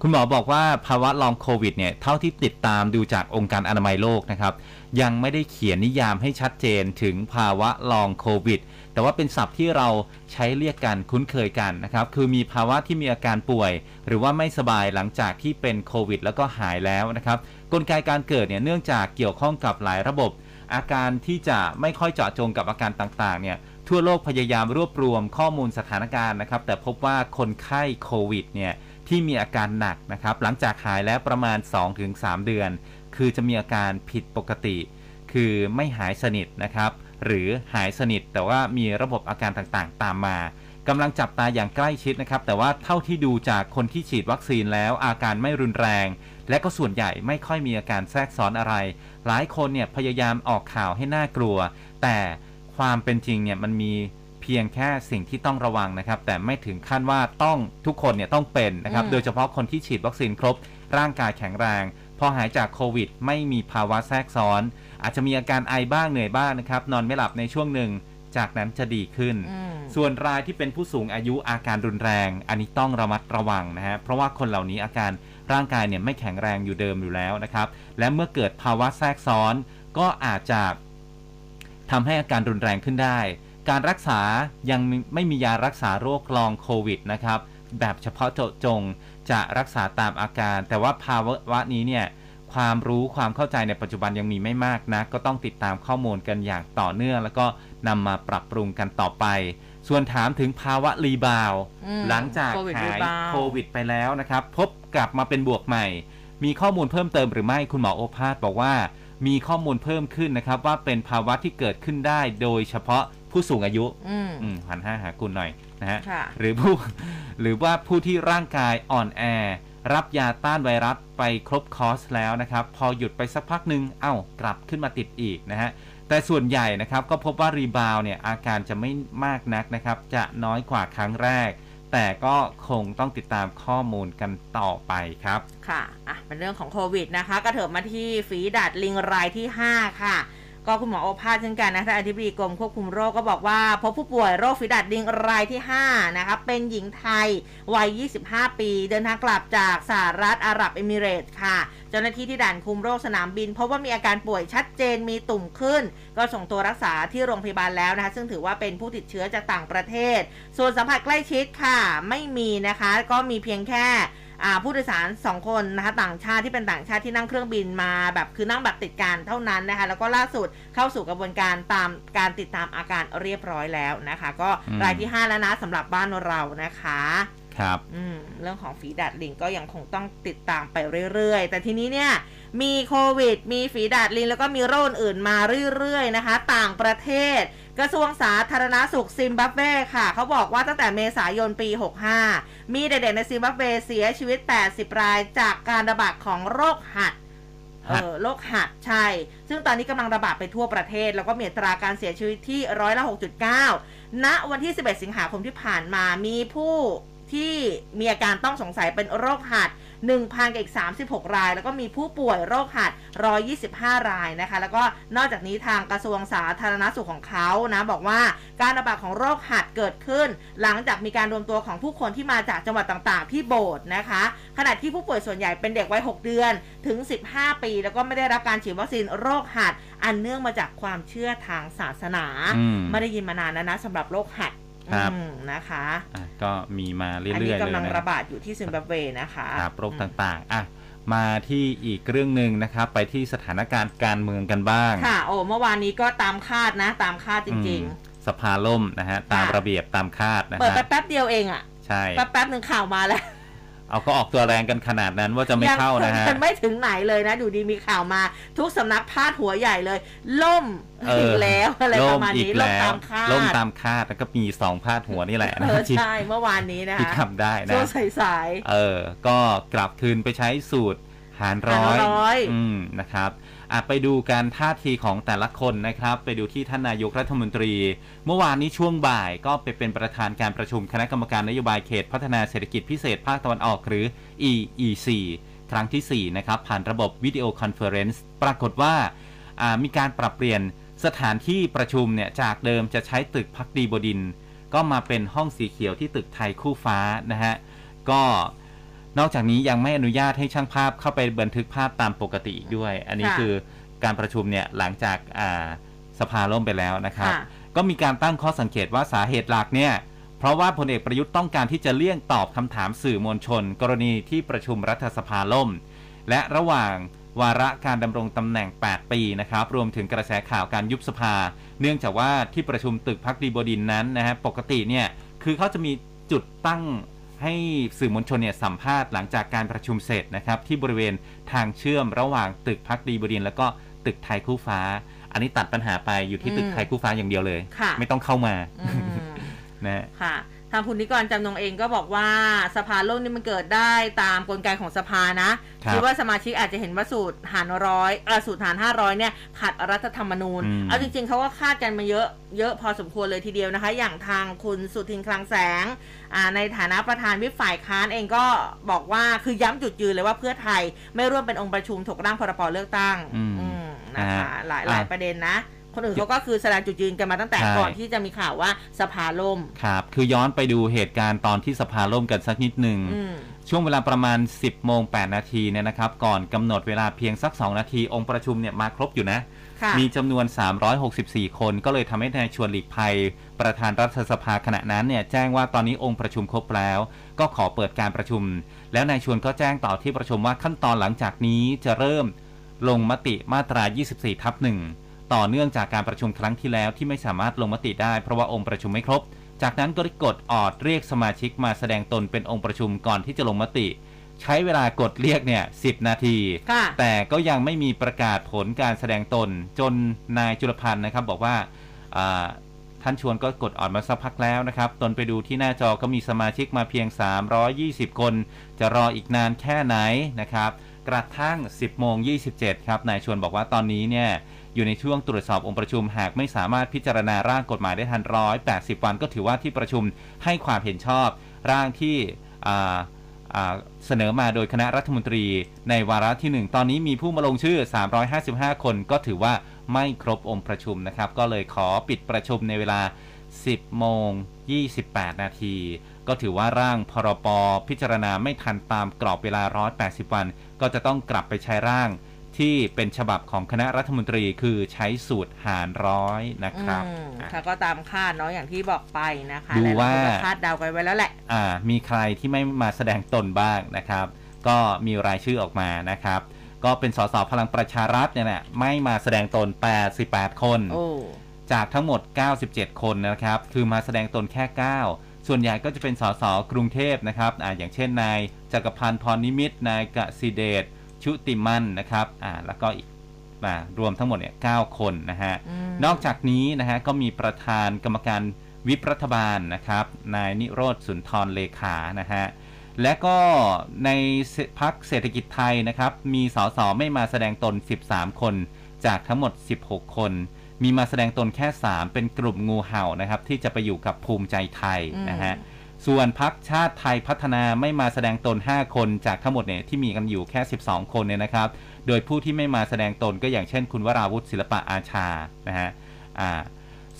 คุณหมอบอกว่าภาวะลองโควิดเนี่ยเท่าที่ติดตามดูจากองค์การอนามัยโลกนะครับยังไม่ได้เขียนนิยามให้ชัดเจนถึงภาวะลองโควิดแต่ว่าเป็นศัพท์ที่เราใช้เรียกกันคุ้นเคยกันนะครับคือมีภาวะที่มีอาการป่วย หรือว่าไม่สบายหลังจากที่เป็นโควิด แล้วก็หายแล้วนะครับกลไกการเกิดเนี่ยเนื่องจากเกี่ยวข้องกับหลายระบบ อาการที่จะไม่ค่อยเจาะจงกับอาการต่างๆเนี่ย ทั่วโลกพยายามรวบรวมข้อมูลสถานการณ์นะครับ แต่พบว่าคนไข้โควิดเนี่ยที่มีอาการหนักนะครับ หลังจากหายแล้วประมาณ 2-3 เดือน คือจะมีอาการผิดปกติ คือไม่หายสนิทนะครับ หรือหายสนิทแต่ว่ามีระบบอาการต่างๆ ตามมากำลังจับตาอย่างใกล้ชิดนะครับ แต่ว่าเท่าที่ดูจากคนที่ฉีดวัคซีนแล้วอาการไม่รุนแรง และก็ส่วนใหญ่ไม่ค่อยมีอาการแทรกซ้อนอะไร หลายคนเนี่ยพยายามออกข่าวให้น่ากลัว แต่ ความเป็นจริงเนี่ยมันมีเพียงแค่สิ่งที่ต้องระวังนะครับ แต่ไม่ถึงขั้นว่าต้องทุกคนเนี่ยต้องเป็นนะครับอืมโดยเฉพาะคนที่ฉีดวัคซีนครบ ร่างกายแข็งแรง พอหายจากโควิด ไม่มีภาวะแทรกซ้อน อาจจะมีอาการไอบ้างเหนื่อยบ้างนะครับ นอนไม่หลับในช่วงหนึ่งจากนั้นจะดีขึ้นอืมส่วนรายที่เป็นผู้สูงอายุอาการรุนแรง อันนี้ต้องระมัดระวังนะฮะ เพราะว่าคนเหล่านี้อาการร่างกายเนี่ยไม่แข็งแรงอยู่เดิมอยู่แล้วนะครับ และเมื่อเกิดภาวะแทรกซ้อน ก็อาจจะ ทำให้อาการรุนแรงขึ้นได้ การรักษายังไม่มียารักษาโรคลองโควิดนะครับ แบบเฉพาะเจาะจงจะรักษาตามอาการ แต่ว่าภาวะนี้เนี่ยความรู้ความเข้าใจในปัจจุบันยังมีไม่มากนะก็ต้องติดตามข้อมูลกันอย่างต่อเนื่อง แล้วก็นำมาปรับปรุงกันต่อไป ส่วนถามถึงภาวะรีบาวด์อืมหลังจากโควิดหาย rebound โควิดไปแล้วนะครับ พบกลับมาเป็นบวกใหม่ มีข้อมูลเพิ่มเติมหรือไม่คุณหมอโอภาสบอกว่า มีข้อมูลเพิ่มขึ้นนะครับ ว่าเป็นภาวะที่เกิดขึ้นได้โดยเฉพาะผู้สูงอายุอืม อืมหันห้าหาคุณหน่อยนะฮะ ค่ะ หรือผู้ หรือว่าผู้ที่ร่างกายอ่อนแอ รับยาต้านไวรัสไปครบคอร์สแล้วนะครับ พอหยุดไปสักพักหนึ่งเอ้ากลับขึ้นมาติดอีกนะฮะ แต่ส่วนใหญ่นะครับก็พบว่ารีบาวเนี่ยอาการจะไม่มากนักนะครับ จะน้อยกว่าครั้งแรก แต่ก็คงต้องติดตามข้อมูลกันต่อไปครับ ค่ะ อะ เป็นเรื่องของโควิดนะคะ ก็ะเถิบมาที่ฝีดาดลิงรายที่ 5 ค่ะ ก็คุณหมอโอภาสเช่นกันนะท่านอธิบดีกรมควบคุมโรคก็บอกว่า พบผู้ป่วยโรคฝีดาดลิงรายที่ 5 นะคะ เป็นหญิงไทย วัย 25 ปี เดินทางกลับจากสหรัฐอาหรับเอมิเรตส์ค่ะ เจ้าหน้าที่ที่ด่านคุมโรคสนามบินพบว่ามีอาการป่วยชัดเจนมีตุ่มขึ้น ก็ส่งตัวรักษาที่โรงพยาบาลแล้วนะคะ ซึ่งถือว่าเป็นผู้ติดเชื้อจากต่างประเทศ ส่วนสัมผัสใกล้ชิดค่ะ ไม่มีนะคะ ก็มีเพียงแค่ผู้โดยสาร 2 คนนะคะต่างชาติที่เป็นต่างชาติที่นั่งเครื่องบินมาแบบคือนั่งแบบติดกันเท่านั้นนะคะแล้วก็ล่าสุดเข้าสู่กระบวนการตามการติดตามอาการเรียบร้อยแล้วนะคะ ก็อืมรายที่ 5 แล้วนะสำหรับบ้านเรานะคะครับอืมเรื่องของฝีดาดลิงก็ยังคงต้องติดตามไปเรื่อยๆ แต่ทีนี้เนี่ยมีโควิด มีฝีดาดลิงแล้วก็มีโรคอื่นมาเรื่อยๆนะคะ ต่างประเทศ กระทรวงสาธารณาสุขซิมบับเวค่ะ เขาบอกว่าตั้งแต่เมษายนปี 65 มีเด็กๆในซิมบับเวเสียชีวิต 80 รายจากการระบาดของโรคหัดเอหัดอโรคหัดใช่ ซึ่งตอนนี้กำลังระบาดไปทั่วประเทศ แล้วก็มีอัตราการเสียชีวิตที่ร้อยละ 6.9 ณ วันที่ 11 สิงหาคมที่ผ่านมามีผู้ที่มีอาการต้องสงสัยเป็นโรคหัด1,000กับอีก 36 ราย แล้วก็มีผู้ป่วยโรคหัด 125 รายนะคะ แล้วก็นอกจากนี้ทางกระทรวงสาธารณสุขของเขานะบอกว่าการระบาดของโรคหัดเกิดขึ้น หลังจากมีการรวมตัวของผู้คนที่มาจากจังหวัดต่างๆ ที่โบสถ์นะคะ ขณะที่ผู้ป่วยส่วนใหญ่เป็นเด็กวัย 6 เดือนถึง 15 ปี แล้วก็ไม่ได้รับการฉีดวัคซีนโรคหัด อันเนื่องมาจากความเชื่อทางศาสนาอืมไม่ได้ยินมานานแล้วนะสำหรับโรคหัด ครับอืมนะคะอะก็มีมาเรื่อันอยๆนี้เลยกำลังนะระบาดอยู่ที่ซิมบับเวนะคะครับโรคอืมต่างๆอะมาที่อีกเรื่องหนึ่งนะครับ ไปที่สถานการณ์การเมืองกันบ้าง ค่ะ โอ้เมื่อวานนี้ก็ตามคาดนะ ตามคาดจริงอืมสภาล่มนะฮะ ตามค่ะระเบียบตามคาดนะๆเปิดฮะไปแป๊บเดียวเองอะใช่ แป๊บแป๊บๆหนึ่งข่าวมาแล้ว เอาก็ออกตัวแรงกันขนาดนั้นว่าจะไม่เข้านะฮะยังไม่ถึงไหนเลยนะ ดูดีมีข่าวมา ทุกสำนักพาดหัวใหญ่เลย ล่มเอออีกแล้วอะไรประมาณอีนี้กล่มแล้วตามคาดล่มตามคาดแล้วก็มีสองพาดหัวนี่แหละเอนะอที่ใช่เมื่อวานนี้นะที่คะทำได้นะช่วงสายเออ ก็กลับคืนไปใช้สูตรหารร้อยหารร้อยอืมนะครับอะ ไปดูการท่าทีของแต่ละคนนะครับ ไปดูที่ท่านนายกรัฐมนตรี เมื่อวานนี้ช่วงบ่ายก็ไปเป็นประธานการประชุมคณะกรรมการนโยบายเขตพัฒนาเศรษฐกิจพิเศษภาคตะวันออกหรือ EEC ครั้งที่ 4 นะครับ ผ่านระบบวิดีโอคอนเฟอเรนซ์ปรากฏว่าามีการปรับเปลี่ยนสถานที่ประชุมเนี่ยจากเดิมจะใช้ตึกพักดีบดิน ก็มาเป็นห้องสีเขียวที่ตึกไทยคู่ฟ้านะฮะก็ นอกจากนี้ยังไม่อนุญาตให้ช่างภาพเข้าไปบันทึกภาพตามปกติอีกด้วย อันนี้ค่ะ คือการประชุมเนี่ยหลังจากอ่าสภาล่มไปแล้วนะครับ ค่ะ ก็มีการตั้งข้อสังเกตว่าสาเหตุหลักเนี่ย เพราะว่าพลเอกประยุทธ์ต้องการที่จะเลี่ยงตอบคำถามสื่อมวลชน กรณีที่ประชุมรัฐสภาล่ม และระหว่างวาระการดำรงตำแหน่ง 8 ปีนะครับ รวมถึงกระแสข่าวการยุบสภา เนื่องจากว่าที่ประชุมตึกพักดีบดินทร์นั้นนะฮะปกติเนี่ยคือเขาจะมีจุดตั้ง ให้สื่อมวลชนเนี่ยสัมภาษณ์หลังจากการประชุมเสร็จนะครับ ที่บริเวณทางเชื่อมระหว่างตึกพักดีบดินทร์แล้วก็ตึกไทยคู่ฟ้า อันนี้ตัดปัญหาไปอยู่ที่ตึกอืมไทยคู่ฟ้าอย่างเดียวเลยค่ะไม่ต้องเข้ามาอืมนะฮะค่ะ ทางคุณนิกรจำนงเองก็บอกว่าสภาโลกนี่มันเกิดได้ตามกลไกของสภานะครับดว่าสมาชิกอาจจะเห็นว่าสูตรหารร้อยเออสูตรหารห้าร้อยเนี่ยขัดรัฐธรรมนูญอืมเอาจริงๆเขาก็คาดกันมาเยอะเยอะพอสมควรเลยทีเดียวนะคะ อย่างทางคุณสุทินคลังแสงอ่าในฐานะประธานวิปฝ่ายค้านเองก็บอกว่าคือย้ำจุดยืนเลยว่าเพื่อไทยไม่ร่วมเป็นองค์ประชุมถกร่างพรบเลือกตั้งอืมอืมนะคะอ่าหลายหลายอ่าประเด็นนะ คนอื่นเขาก็คือแสดงจุดยืนกันมาตั้งแต่ใช่ ก่อนที่จะมีข่าวว่าสภาล่มครับ คือย้อนไปดูเหตุการณ์ตอนที่สภาล่มกันสักนิดหนึ่ง อืม ช่วงเวลาประมาณ 10โมง8นาทีเนี่ยนะครับ ก่อนกำหนดเวลาเพียงสัก 2 นาที องค์ประชุมเนี่ยมาครบอยู่นะ ค่ะ มีจำนวน 364 คน ก็เลยทำให้นายชวนหลีกภัย ประธานรัฐสภาขณะนั้นเนี่ยแจ้งว่าตอนนี้องค์ประชุมครบแล้ว ก็ขอเปิดการประชุม แล้วนายชวนก็แจ้งต่อที่ประชุมว่าขั้นตอนหลังจากนี้จะเริ่มลงมติมาตรา 24 ทับหนึ่ง ต่อเนื่องจากการประชุมครั้งที่แล้วที่ไม่สามารถลงมติได้เพราะว่าองค์ประชุมไม่ครบ จากนั้นก็ได้กดออดเรียกสมาชิกมาแสดงตนเป็นองค์ประชุมก่อนที่จะลงมติ ใช้เวลากดเรียกเนี่ย10นาทีค่ะแต่ก็ยังไม่มีประกาศผลการแสดงตนจนนายจุลพันธ์นะครับบอกว่าอ่าท่านชวนก็กดออดมาสักพักแล้วนะครับ ตนไปดูที่หน้าจอก็มีสมาชิกมาเพียง 320 คน จะรออีกนานแค่ไหนนะครับ กระทั่ง 10โมง27 ครับ นายชวนบอกว่าตอนนี้เนี่ย อยู่ในช่วงตรวจสอบองค์ประชุมหากไม่สามารถพิจารณาร่างกฎหมายได้ทันร้อย80วันก็ถือว่าที่ประชุมให้ความเห็นชอบร่างที่เสนอมาโดยคณะรัฐมนตรีในวาระที่ 1 ตอนนี้มีผู้มาลงชื่อ 355 คนก็ถือว่าไม่ครบองค์ประชุมนะครับ ก็เลยขอปิดประชุมในเวลา 10 โมง 28 นาที ก็ถือว่าร่างพรปพิจารณาไม่ทันตามกรอบเวลา 180 วัน ก็จะต้องกลับไปใช้ร่าง ที่เป็นฉบับของคณะรัฐมนตรีคือใช้สูตรหารร้อยนะครับอืมอะค่ะก็ตามคาดเนาะอย่างที่บอกไปนะคะดูหลยๆว่าคนก็คาดเดากันไว้แล้วแหละ อ่า มีใครที่ไม่มาแสดงตนบ้างนะครับ ก็มีรายชื่อออกมานะครับ ก็เป็นสสพลังประชารัฐเนี่ยแหละไม่มาแสดงตน 88 คนโอ้จากทั้งหมด 97 คนนะครับ คือมาแสดงตนแค่ 9 ส่วนใหญ่ก็จะเป็นสสกรุงเทพนะครับอ่าอย่างเช่นนายจักรพันธ์พรนิมิตรนายกสิเดช ชุติมันนะครับอ่าแล้วก็อีกอ่ารวมทั้งหมดเนี่ย9คนนะฮะอืมนอกจากนี้นะฮะก็มีประธานกรรมการวิปรัฐบาลนะครับนายนิโรธสุนทรเลขานะฮะและก็ในพักเศรษฐกิจไทยนะครับ มีสสไม่มาแสดงตน 13 คน จากทั้งหมด 16 คน มีมาแสดงตนแค่ 3 เป็นกลุ่มงูเห่านะครับ ที่จะไปอยู่กับภูมิใจไทยนะฮะ ส่วนพักชาติไทยพัฒนาไม่มาแสดงตน 5 คนจากทั้งหมดเนี่ยที่มีกันอยู่แค่ 12 คนเนี่ยนะครับ โดยผู้ที่ไม่มาแสดงตนก็อย่างเช่น คุณวราวุฒิศิลปะอาชานะฮะอ่า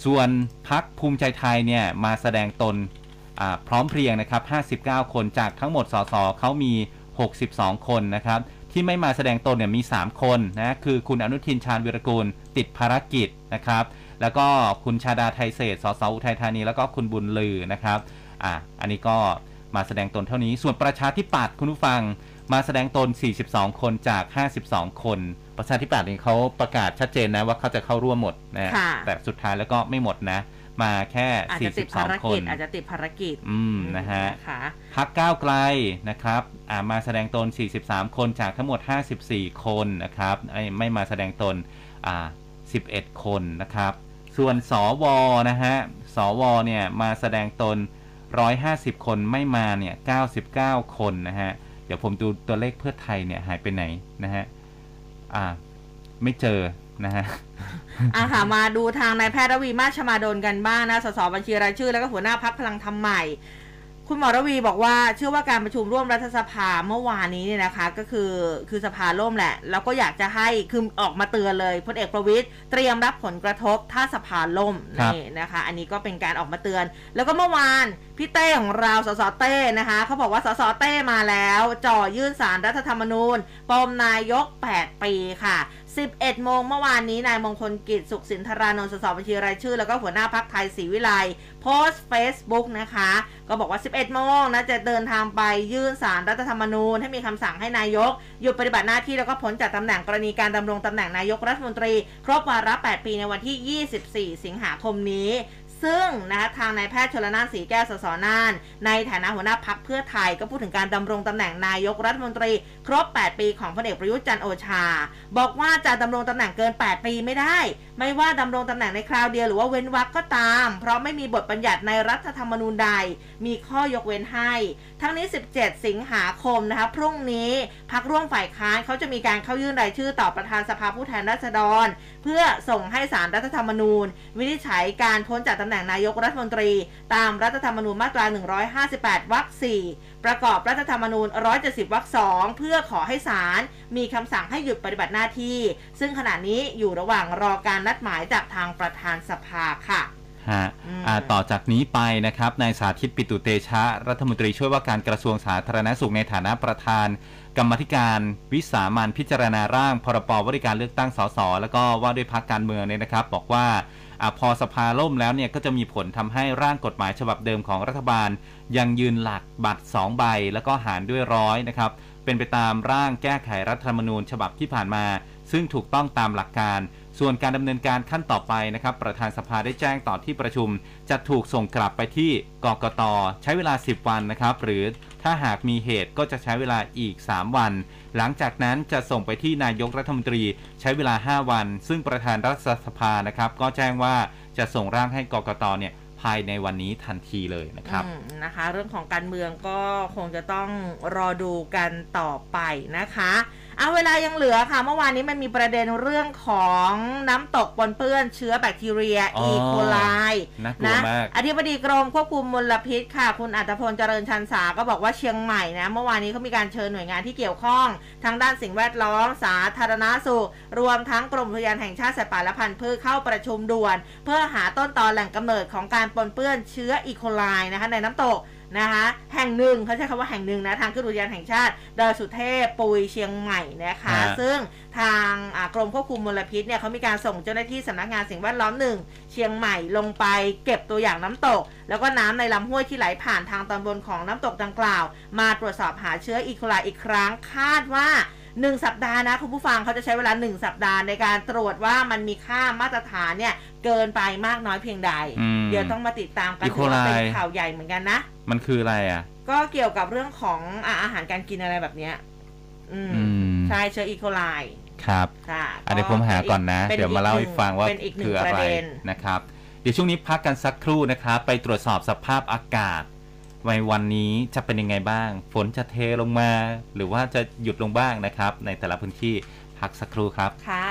ส่วนพักภูมิใจไทยเนี่ยมาแสดงตนอ่าพร้อมเพรียงนะครับ 59 คนจากทั้งหมดสสเขามี 62 คนนะครับ ที่ไม่มาแสดงตนเนี่ยมี 3 คนนะคือคุณอนุทินชาญวิรกูลติดภารกิจนะครับ แล้วก็คุณชาดาไทยเศษสสอุทัยธานีแล้วก็คุณบุญลือนะครับ อะอันนี้ก็มาแสดงตนเท่านี้ ส่วนประชาธิปัตย์คุณผู้ฟังมาแสดงตน 42 คนจาก 52 คน ประชาธิปัตย์นี่เขาประกาศชัดเจนนะว่าเขาจะเข้าร่วมหมดนะค่ะแต่สุดท้ายแล้วก็ไม่หมดนะ มาแค่อาจจะติดภาร42คกิจนอาจจะติดภารกิจ อืมนะฮะนะคะพักก้าวไกลนะครับอ่ามาแสดงตน 43 คนจากทั้งหมด 54 คนนะครับไอ้ไม่มาแสดงตนอ่า11 คนนะครับ ส่วนสวนะฮะสวเนี่ยมาแสดงตน 150 คนไม่มาเนี่ย99 คนนะฮะ เดี๋ยวผมดูตัวเลขเพื่อไทยเนี่ยหายไปไหนนะฮะ อ่า ไม่เจอนะฮะอะค่ะมาดูทางนายแพทย์ระวีมาชมาดลกันบ้างนะ สสบัญชีรายชื่อ แล้วก็หัวหน้าพักพลังธรรมใหม่ คุณหมอระวีบอกว่าเชื่อว่าการประชุมร่วมรัฐสภาเมื่อวานนี้เนี่ยนะคะ ก็คือคือสภาล่มแหละ แล้วก็อยากจะให้คือออกมาเตือนเลยพลเอกประวิตยเตรียมรับผลกระทบถ้าสภาล่มครับนี่นะคะ อันนี้ก็เป็นการออกมาเตือน แล้วก็เมื่อวานพี่เต้ของเราสสเต้นะคะเขาบอกว่าสสเต้มาแล้ว จ่อยื่นสารรัฐธรรมนูญปมนายก 8 ปีค่ะ 11 โมงเมื่อวานนี้นายมงคลกิจสุขสินธารานนท์สสบัญชีรายชื่อ แล้วก็หัวหน้าพักไทยศรีวิไลโพสต์ Facebook นะคะ ก็บอกว่า 11 โมงนะจะเดินทางไปยื่นสารรัฐธรรมนูญ ให้มีคำสั่งให้นายก หยุดปฏิบัติหน้าที่แล้วก็พ้นจากตำแหน่งกรณีการดำรงตำแหน่งนายกรัฐมนตรี ครบวาระ 8 ปีในวันที่ 24 สิงหาคมนี้ ซึ่งนะคะทางนายแพทย์ชลนานสีแก้วสสน่าน ในฐานะหัวหน้าพักเพื่อไทยก็พูดถึงการดำรงตำแหน่งนายกรัฐมนตรี ครบ 8 ปีของพลเอกประยุทธ์จันโอชา บอกว่าจะดำรงตำแหน่งเกิน 8 ปีไม่ได้ ไม่ว่าดำรงตำแหน่งในคราวเดียวหรือว่าเว้นวรรคก็ตาม เพราะไม่มีบทบัญญัติในรัฐธรรมนูญใด มีข้อยกเว้นให้ ทั้งนี้ 17 สิงหาคมนะคะพรุ่งนี้พักร่วมฝ่ายค้านเขาจะมีการเข้ายื่นรายชื่อต่อประธานสภาผู้แทนราษฎร เพื่อส่งให้สารรัฐธรรมนูญ วินิจฉัยการพ้นจากตำแหน่งนายกรัฐมนตรี ตามรัฐธรรมนูญมาตรา 158 วรรค 4 ประกอบรัฐธรรมนูญ 170 วรรค 2 เพื่อขอให้ศาลมีคำสั่งให้หยุดปฏิบัติหน้าที่ ซึ่งขณะนี้อยู่ระหว่างรอการนัดหมายจากทางประธานสภาค่ะฮะอืมอ่าต่อจากนี้ไปนะครับนายสาธิตปิตุเตชะ รัฐมนตรีช่วยว่าการกระทรวงสาธารณสุขในฐานะประธาน กรรมาธิการวิสามันพิจารณาร่าง พรบว่าด้วยการเลือกตั้งสสแล้วก็ว่าด้วยพักการเมืองเนี่ยนะครับ บอกว่า อพอสภาล่มแล้วเนี่ยก็จะมีผลทำให้ร่างกฎหมายฉบับเดิมของรัฐบาล ยังยืนหลักบัตร 2 ใบ แล้วก็หารด้วยร้อยนะครับเป็นไปตามร่างแก้ไขรัฐธรรมนูญฉบับที่ผ่านมา ซึ่งถูกต้องตามหลักการ ส่วนการดำเนินการขั้นต่อไปนะครับ ประธานสภาได้แจ้งต่อที่ประชุม จะถูกส่งกลับไปที่กกตใช้เวลา 10 วันนะครับ หรือถ้าหากมีเหตุก็จะใช้เวลาอีก 3 วัน หลังจากนั้นจะส่งไปที่นายกรัฐมนตรีใช้เวลา 5 วัน ซึ่งประธานรัฐสภานะครับ ก็แจ้งว่าจะส่งร่างให้กกตเนี่ยภายในวันนี้ทันทีเลยนะครับนะคะ เรื่องของการเมืองก็คงจะต้องรอดูกันต่อไปนะคะ เอาเวลายังเหลือค่ะ เมื่อวานนี้มันมีประเด็นเรื่องของน้ำตกปนเปื้อนเชื้อแบคทีเรียอ๋ออีโคไลน่ากลัวมากอธิบดีกรมควบคุมมลพิษค่ะ คุณอัตพลเจริญชันสาก็บอกว่าเชียงใหม่นะ เมื่อวานนี้เขามีการเชิญหน่วยงานที่เกี่ยวข้อง ทางด้านสิ่งแวดล้อมสาธารณสุข รวมทั้งกรมอุทยานแห่งชาติสัตว์ป่าและพันธุ์พืชเข้าประชุมด่วน เพื่อหาต้นตอแหล่งกำเนิดของการปนเปื้อนเชื้ออีโคไลนะคะในน้ำตก นะคะแห่งหนึ่งเขาใช้คำว่าแห่งหนึ่งนะทางขึ้นอุทยานแห่งชาติดอยสุเทพปุยเชียงใหม่นะคะฮะซึ่งทางอ่ากรมควบคุมมลพิษเนี่ยเขามีการส่งเจ้าหน้าที่สำนักงานสิ่งแวดล้อมหนึ่งเชียงใหม่ลงไปเก็บตัวอย่างน้ำตก แล้วก็น้ำในลำห้วยที่ไหลผ่านทางตอนบนของน้ำตกดังกล่าว มาตรวจสอบหาเชื้ออีโคไลอีกครั้งคาดว่า 1 สัปดาห์นะคุณผู้ฟังเขาจะใช้เวลา 1 สัปดาห์ในการตรวจว่ามันมีค่ามาตรฐานเนี่ยเกินไปมากน้อยเพียงใดอืมเดี๋ยวต้องมาติดตามกันอีโคถือว่าเป็นไลข่าวใหญ่เหมือนกันนะ มันคืออะไรอะ ก็เกี่ยวกับเรื่องของอะอาหารการกินอะไรแบบเนี้ยอืมอืมใช่เชื้ออีโคไลครับค่ะอะเดี๋ยวผมหาก่อนนะป็เดี๋ยวมาเล่าให้ฟังว่าเป็นอีกหนึ่คืงออะประไรเด็นนะครับ เดี๋ยวช่วงนี้พักกันสักครู่นะครับ ไปตรวจสอบสภาพอากาศ ในวันนี้จะเป็นยังไงบ้าง ฝนจะเทลงมา หรือว่าจะหยุดลงบ้างนะครับ ในแต่ละพื้นที่พักสักครู่ครับ ค่ะ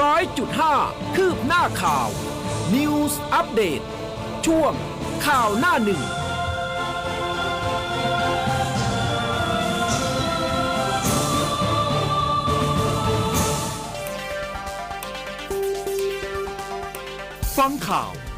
ร้อยจุดห้าคืบหน้าข่าว News อัปเดตช่วงข่าวหน้าหนึ่งฟังข่าว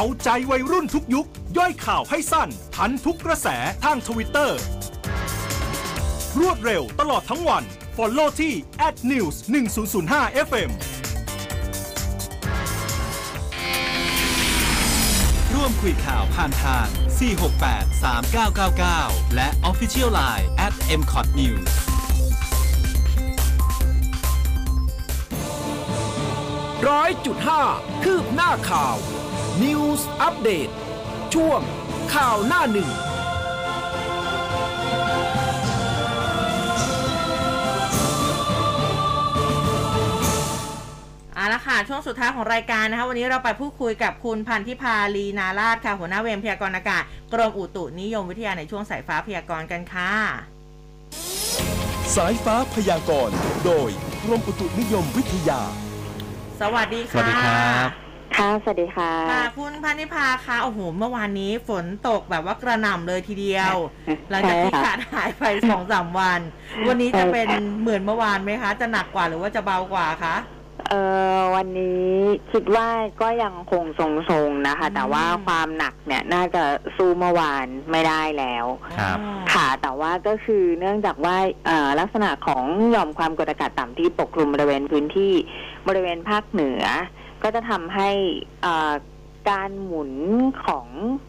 เอาใจวัยรุ่นทุกยุค ย่อยข่าวให้สั้น ทันทุกกระแสทางทวิตเตอร์ รวดเร็วตลอดทั้งวัน Follow ที่ @news 1005 FM ร่วมคุยข่าวผ่านทาง 468 3999 และ Official Line m c o t News ร้อยจุดห้าคืบหน้าข่าว News อัปเดตช่วงข่าวหน้าหนึ่ง เอาละค่ะ ช่วงสุดท้ายของรายการนะคะ วันนี้เราไปพูดคุยกับคุณพันธิพาลีนาราชค่ะ หัวหน้าเวรพยากรณ์อากาศ กรมอุตุนิยมวิทยาในช่วงสายฟ้าพยากรณ์กันค่ะ สายฟ้าพยากรณ์ โดยกรมอุตุนิยมวิทยา สวัสดีสค่ะวัสดีครับ ค่ะสวัสดีค่ะ ค่ะคุณพันธิพาคะโอ้โหเมื่อวานนี้ฝนตกแบบว่ากระหน่ำเลยทีเดียว หลังจากที่ใช่ค่ะขาดหายไปสองสามวัน วันนี้จะเป็นเหมือนเมื่อวานไหมคะ จะหนักกว่าหรือว่าจะเบากว่าคะเออวันนี้คิดว่าก็ยังคงทรงๆนะคะอืมแต่ว่าความหนักเนี่ยน่าจะสู้เมื่อวานไม่ได้แล้วครับอ๋อค่ะแต่ว่าก็คือเนื่องจากว่าเอ่อลักษณะของหย่อมความกดอากาศต่ำที่ปกคลุมบริเวณพื้นที่บริเวณภาคเหนือ ก็จะทำให้เอ่อการหมุนของ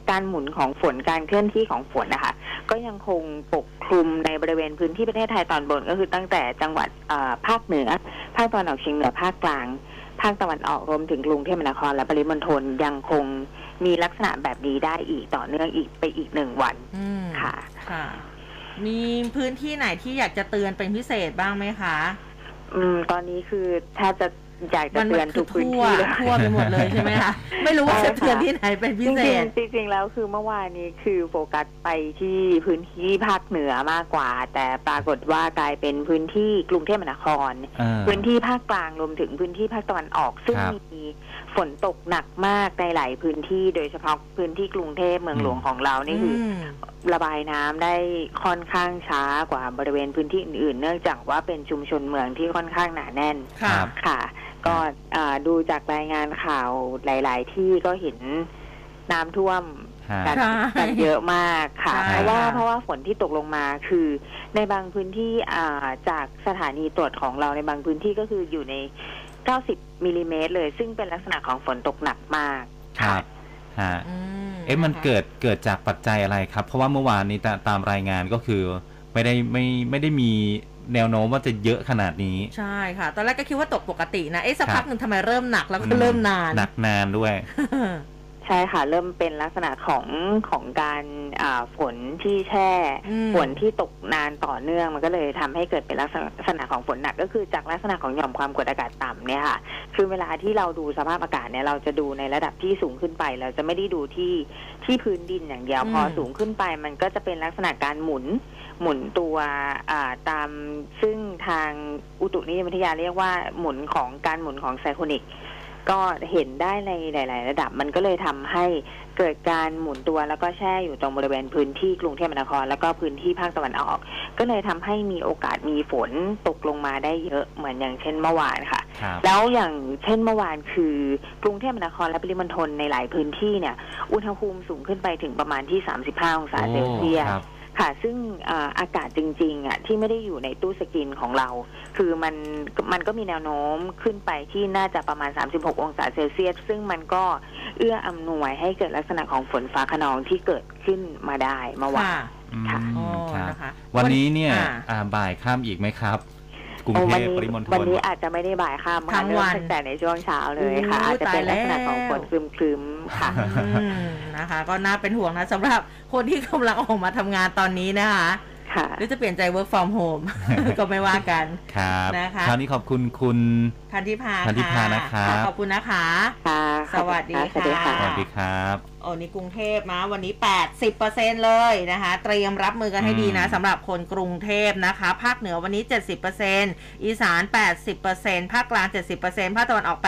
การหมุนของฝนการเคลื่อนที่ของฝนนะคะ ก็ยังคงปกคลุมในบริเวณพื้นที่ประเทศไทยตอนบนก็คือตั้งแต่จังหวัดเอ่อภาคเหนือ ภาคตะวันออกเฉียงเหนือภาคกลาง ภาคตะวันออกรวมถึงกรุงเทพมหานครและปริมณฑลยังคงมีลักษณะแบบนี้ได้อีกต่อเนื่องอีกไปอีกหนึ่งวันอืมค่ะค่ะ มีพื้นที่ไหนที่อยากจะเตือนเป็นพิเศษบ้างไหมคะ อืม ตอนนี้คือแทบจะ อยากจะมันเตือนคืทุอกพื้นทั่วที่เลยทั่วไปหมดเลยใช่ไหมคะไม่รู้ว่าจะเตือนที่ไหนเป็นพิจเศริงษๆจริงๆแล้วคือเมื่อวานนี้คือโฟกัสไปที่พื้นที่ภาคเหนือมากกว่า แต่ปรากฏว่ากลายเป็นพื้นที่กรุงเทพมหานครเออพื้นที่ภาคกลางรวมถึงพื้นที่ภาคตะวันออก ซึ่งครับมีฝนตกหนักมากในหลายพื้นที่โดยเฉพาะพื้นที่กรุงเทพเมืองหลวงของเรานี่คืออมระบายน้ำได้ค่อนข้างช้ากว่าบริเวณพื้นที่อื่นๆ เนื่องจากว่าเป็นชุมชนเมืองที่ค่อนข้างหนาแน่นค่ะครับค่ะ ก็อ่าดูจากรายงานข่าวหลาย ๆ ที่ก็เห็นน้ำท่วมฮะกันใช่กันเยอะมากค่ะใช่เพราะว่าค่ะเพราะว่าฝนที่ตกลงมาคือในบางพื้นที่อ่าจากสถานีตรวจของเราในบางพื้นที่ก็คืออยู่ใน 90มิลลิเมตรเลย ซึ่งเป็นลักษณะของฝนตกหนักมากครับฮะอืมเอ๊ะมันเกิดเกิดจากปัจจัยอะไรครับ เพราะว่าเมื่อวานนี้ตาตามรายงานก็คือไม่ได้ไม่ไม่ได้มี แนวโน้มว่าจะเยอะขนาดนี้ ใช่ค่ะ ตอนแรกก็คิดว่าตกปกตินะ เอ๊ะสักครับพักหนึ่งทำไมเริ่มหนักแล้วก็เริ่มนาน หนักนานด้วย ใช่ค่ะ เริ่มเป็นลักษณะของของการอ่าฝนที่แช่ อืม ฝนที่ตกนานต่อเนื่องมันก็เลยทำให้เกิดเป็นลักษณะของฝนหนัก ก็คือจากลักษณะของหย่อมความกดอากาศต่ำเนี่ยค่ะ คือเวลาที่เราดูสภาพอากาศเนี่ยเราจะดูในระดับที่สูงขึ้นไป เราจะไม่ได้ดูที่ที่พื้นดินอย่างเดียวอืม พอสูงขึ้นไป มันก็จะเป็นลักษณะการหมุนหมุนตัวอ่าตามซึ่งทางอุตุนิยมวิทยาเรียกว่าหมุนของการหมุนของไซโคนิก ก็เห็นได้ในหลาย ๆ ระดับมันก็เลยทำให้เกิดการหมุนตัวแล้วก็แช่อยู่ตรงบริเวณพื้นที่กรุงเทพมหานคร แล้วก็พื้นที่ภาคตะวันออก ก็เลยทำให้มีโอกาสมีฝนตกลงมาได้เยอะเหมือนอย่างเช่นเมื่อวานค่ะครับแล้วอย่างเช่นเมื่อวานคือกรุงเทพมหานครและปริมณฑลในหลายพื้นที่เนี่ย อุณหภูมิสูงขึ้นไปถึงประมาณที่ 35 องศาเซลเซียสโอ้ ครับค่ะ ซึ่งอ่าอากาศจริงๆอะที่ไม่ได้อยู่ในตู้สกินของเรา คือมันมันก็มีแนวโน้มขึ้นไปที่น่าจะประมาณ 36 องศาเซลเซียส ซึ่งมันก็เอื้ออำนวยให้เกิดลักษณะของฝนฟ้าขนองที่เกิดขึ้นมาได้เมื่อวานค่ะอืมค่ะอ๋อครับนะคะ วันนี้เนี่ยอ่าอ่าบ่ายข้ามอีกไหมครับ รุงโอ้เทวันพนี้ปริมณฑวันลนี้อาจจะไม่ได้บ่ายค่ำทั้ค่ะงเริ่วัมนตั้งแต่ในช่วงเช้าเลยค่ะโอ้อาจจะเป็นตายลักษณะของแล้วฝนครึมๆค่ะอืมนะคะ ก็น่าเป็นห่วงนะสำหรับคนที่กำลังออกมาทำงานตอนนี้นะคะค่ะหรือจะเปลี่ยนใจ work from home ก็ไม่ว่ากันครับนะคะคราวนี้ขอบคุณคุณพันธิพาพันธิพานะครับขอบคุณนะคะค่ะสวัสดีสวัสดีค่ะค่ะสวัสดีครับโอ้นี่กรุงเทพนะวันนี้ 80%เลยนะคะ เตรียมรับมือกันให้ดีนะอืมสำหรับคนกรุงเทพนะคะ ภาคเหนือวันนี้ 70%อีสาน 80%ภาคกลาง 70%ภาคตะวันออก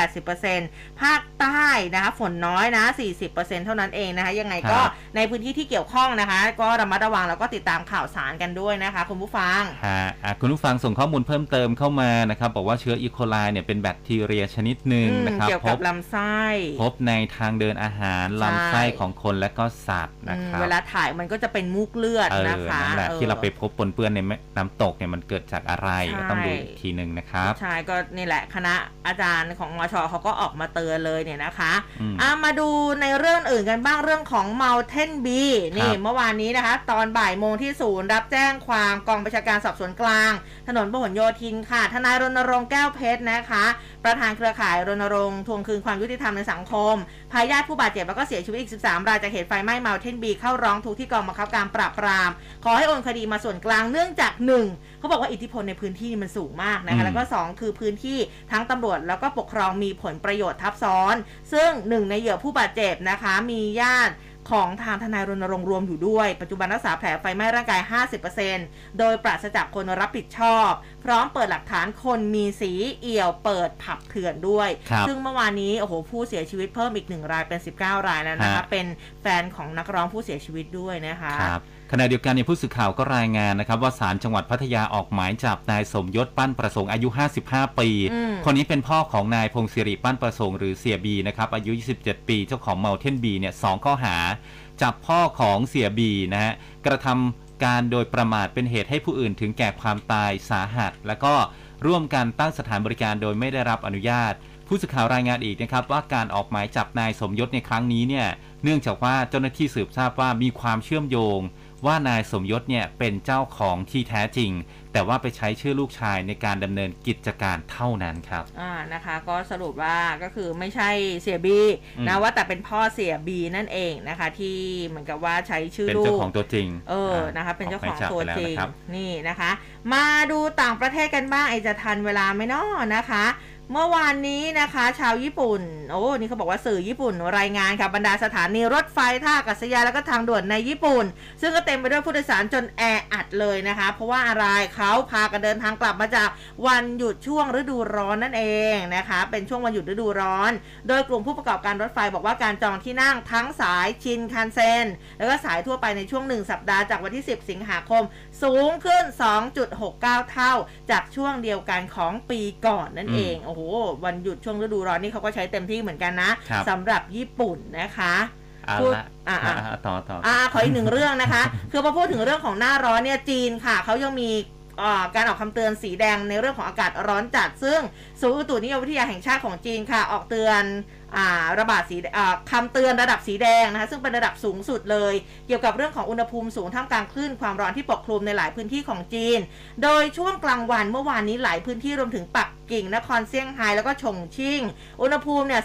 80%ภาคใต้นะคะฝนน้อยนะ 40%เท่านั้นเองนะคะยังไงก็ในพื้นที่ที่เกี่ยวข้องนะคะ ก็ระมัดระวังแล้วก็ติดตามข่าวสารกันด้วยนะคะ คุณผู้ฟังฮะอะคุณผู้ฟังส่งข้อมูลเพิ่มเติมเข้ามานะครับบอกว่าเชื้ออีโคไลเนี่ยเป็นแบคทีเรียชนิดหนึ่งอืมนะครับเกี่ยวพกับบลำไส้พบในทางเดินอาหารใช่ลำไส้ของคนและก็สัตว์นะอืคมรับเวลาถ่ายมันก็จะเป็นมูกเลือดเออนะคะนั่นแหละออที่เราไปพบปนเปื้อนในแม่น้ำตกเนี่ยมันเกิดจากอะไรใช่ก็ต้องดูอีกทีหนึ่งนะครับใช่ก็นี่แหละคณะอาจารย์ของมชเขาก็ออกมาเตือนเลยเนี่ยนะคะอืมอะมาดูในเรื่องอื่นกันบ้างเรื่องของ Mountain B นี่ครับเมื่อวานนี้นะคะ ตอนบ่ายโมงที่ศูนย์รับแจ้งความกองประชาการสอบสวนกลาง ถนนพหลโยธินค่ะ ทนายรณรงค์แก้วเพชรนะคะ ประธานเครือข่ายรณรงค์ทวงคืนความยุติธรรมในสังคม พาญาติผู้บาดเจ็บแล้วก็เสียชีวิตอีก 13 รายจากเหตุไฟไหม้ Mountain B เข้าร้องทุกข์ที่กองบังคับการปราบปราม ขอให้โอนคดีมาส่วนกลางเนื่องจากหนึ่งเขาบอกว่าอิทธิพลในพื้นที่นี่มันสูงมากนะอืคะมแล้วก็สองคือพื้นที่ทั้งตำรวจแล้วก็ปกครองมีผลประโยชน์ทับซ้อน ซึ่งหนึ่งในเหยื่อผู้บาดเจ็บนะคะมีญาติ ของทางทนายรณรงค์รวมอยู่ด้วย ปัจจุบันรักษาแผลไฟไหม้ร่างกาย 50%โดยปราศจากคนรับผิดชอบ พร้อมเปิดหลักฐานคนมีสีเอี่ยวเปิดผับเถื่อนด้วยครับซึ่งเมื่อวานนี้โอ้โหผู้เสียชีวิตเพิ่มอีกหนึ่งรายเป็น 19 รายแล้วนะคะฮะเป็นแฟนของนักร้องผู้เสียชีวิตด้วยนะคะครับ ขณะเดียวกันในยผู้สื่อข่าวก็รายงานนะครับว่าศาลจังหวัดพัทยาออกหมายจับนายสมยศปั้นประสงค์อายุ 55 ปีอืมคนนี้เป็นพ่อของนายพงศิริปั้นประสงค์หรือเสียบีนะครับอายุ 27 ปี เจ้าของเมาเทนบีเนี่ยสองข้อหา จับพ่อของเสียบีนะฮะกระทำการโดยประมาทเป็นเหตุให้ผู้อื่นถึงแก่ความตายสาหัส แล้วก็ร่วมกันตั้งสถานบริการโดยไม่ได้รับอนุญาต ผู้สื่อข่าวรายงานอีกนะครับว่าการออกหมายจับนายสมยศในครั้งนี้เนี่ยเนื่องจากว่าเจ้าหน้าที่สืบทราบว่ามีความเชื่อมโยง ว่านายสมยศเนี่ยเป็นเจ้าของที่แท้จริง แต่ว่าไปใช้ชื่อลูกชายในการดำเนินกิจการเท่านั้นครับอ่านะคะก็สรุปว่าก็คือไม่ใช่เสียบีอืมนะว่าแต่เป็นพ่อเสียบีนั่นเองนะคะ ที่เหมือนกับว่าใช้ชื่อเป็นลูเจ้ากของตัวจริง เออนะคะเป็นเจ้าของกหมยจับตัวไปแล้จริงนะครับนี่นะคะ มาดูต่างประเทศกันบ้างไอจะทันเวลาไหม่นอนะคะ เมื่อวานนี้นะคะ ชาวญี่ปุ่น โอ้นี่เขาบอกว่าสื่อญี่ปุ่นรายงานค่ะบรรดาสถานีรถไฟท่าอากาศยานแล้วก็ทางด่วนในญี่ปุ่น ซึ่งก็เต็มไปด้วยผู้โดยสารจนแออัดเลยนะคะ เพราะว่าอะไรเขาพากันเดินทางกลับมาจากวันหยุดช่วงฤดูร้อนนั่นเองนะคะ เป็นช่วงวันหยุดฤดูร้อน โดยกลุ่มผู้ประกอบการรถไฟบอกว่าการจองที่นั่งทั้งสายชินคันเซ็นแล้วก็สายทั่วไปในช่วง 1 สัปดาห์จากวันที่ 10 สิงหาคม สูงขึ้น 2.69 เท่า จากช่วงเดียวกันของปีก่อนนั่นเองโอ้โหวันหยุดช่วงฤดูร้อนนี่เขาก็ใช้เต็มที่เหมือนกันนะครับสำหรับญี่ปุ่นนะคะเอาพูดละอะอะอะต่อต่ออ่าขออีกหนึ่งเรื่องนะคะ คือพอพูดถึงเรื่องของหน้าร้อนเนี่ยจีนค่ะเขายังมีอ่าการออกคำเตือนสีแดงในเรื่องของอากาศร้อนจัด ซึ่ง ศูนย์อุตุนิยมวิทยาแห่งชาติของจีนค่ะ ออกเตือนอระบาดสีคำเตือนระดับสีแดงนะคะซึ่งเป็นระดับสูงสุดเลย เกี่ยวกับเรื่องของอุณหภูมิสูงท่ามกลางคลื่นความร้อนที่ปกคลุมในหลายพื้นที่ของจีน โดยช่วงกลางวันเมื่อวานนี้หลายพื้นที่รวมถึงปักกิ่งนครเซี่ยงไฮ้แล้วก็ฉงชิ่ง อุณหภูมิเนี่ย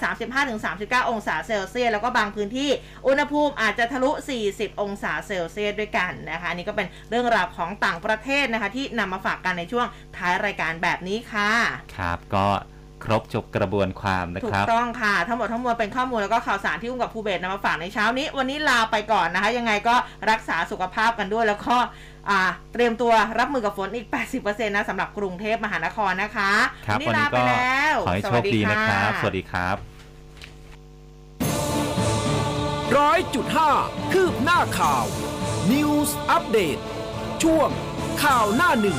35-39 องศาเซลเซียสแล้วก็บางพื้นที่ อุณหภูมิอาจจะทะลุ 40 องศาเซลเซียสด้วยกันนะคะนนี่ก็เป็นเรื่องราวของต่างประเทศนะคะที่นำมาฝากกันในช่วงท้ายรายการแบบนี้ค่ะ ครับก็ครบจบกระบวนความนะถูคกรับต้องค่ะ ทั้งหมดทั้งมวลเป็นข้อมูลแล้วก็ข่าวสารที่อุ้มกับภูเบศนำมาฝากในเช้านี้ วันนี้ลาไปก่อนนะคะ ยังไงก็รักษาสุขภาพกันด้วยแล้วก็อ่าเตรียมตัวรับมือกับฝนอีก 80%นะสำหรับกรุงเทพมหานครนะคะครับวัวันลานี้ไปก็แล้วขอให้โชคดีนะครับ สวัสดีครับร้อยจุดห้าคืบหน้าข่าว News อัปเดตช่วงข่าวหน้าหนึ่ง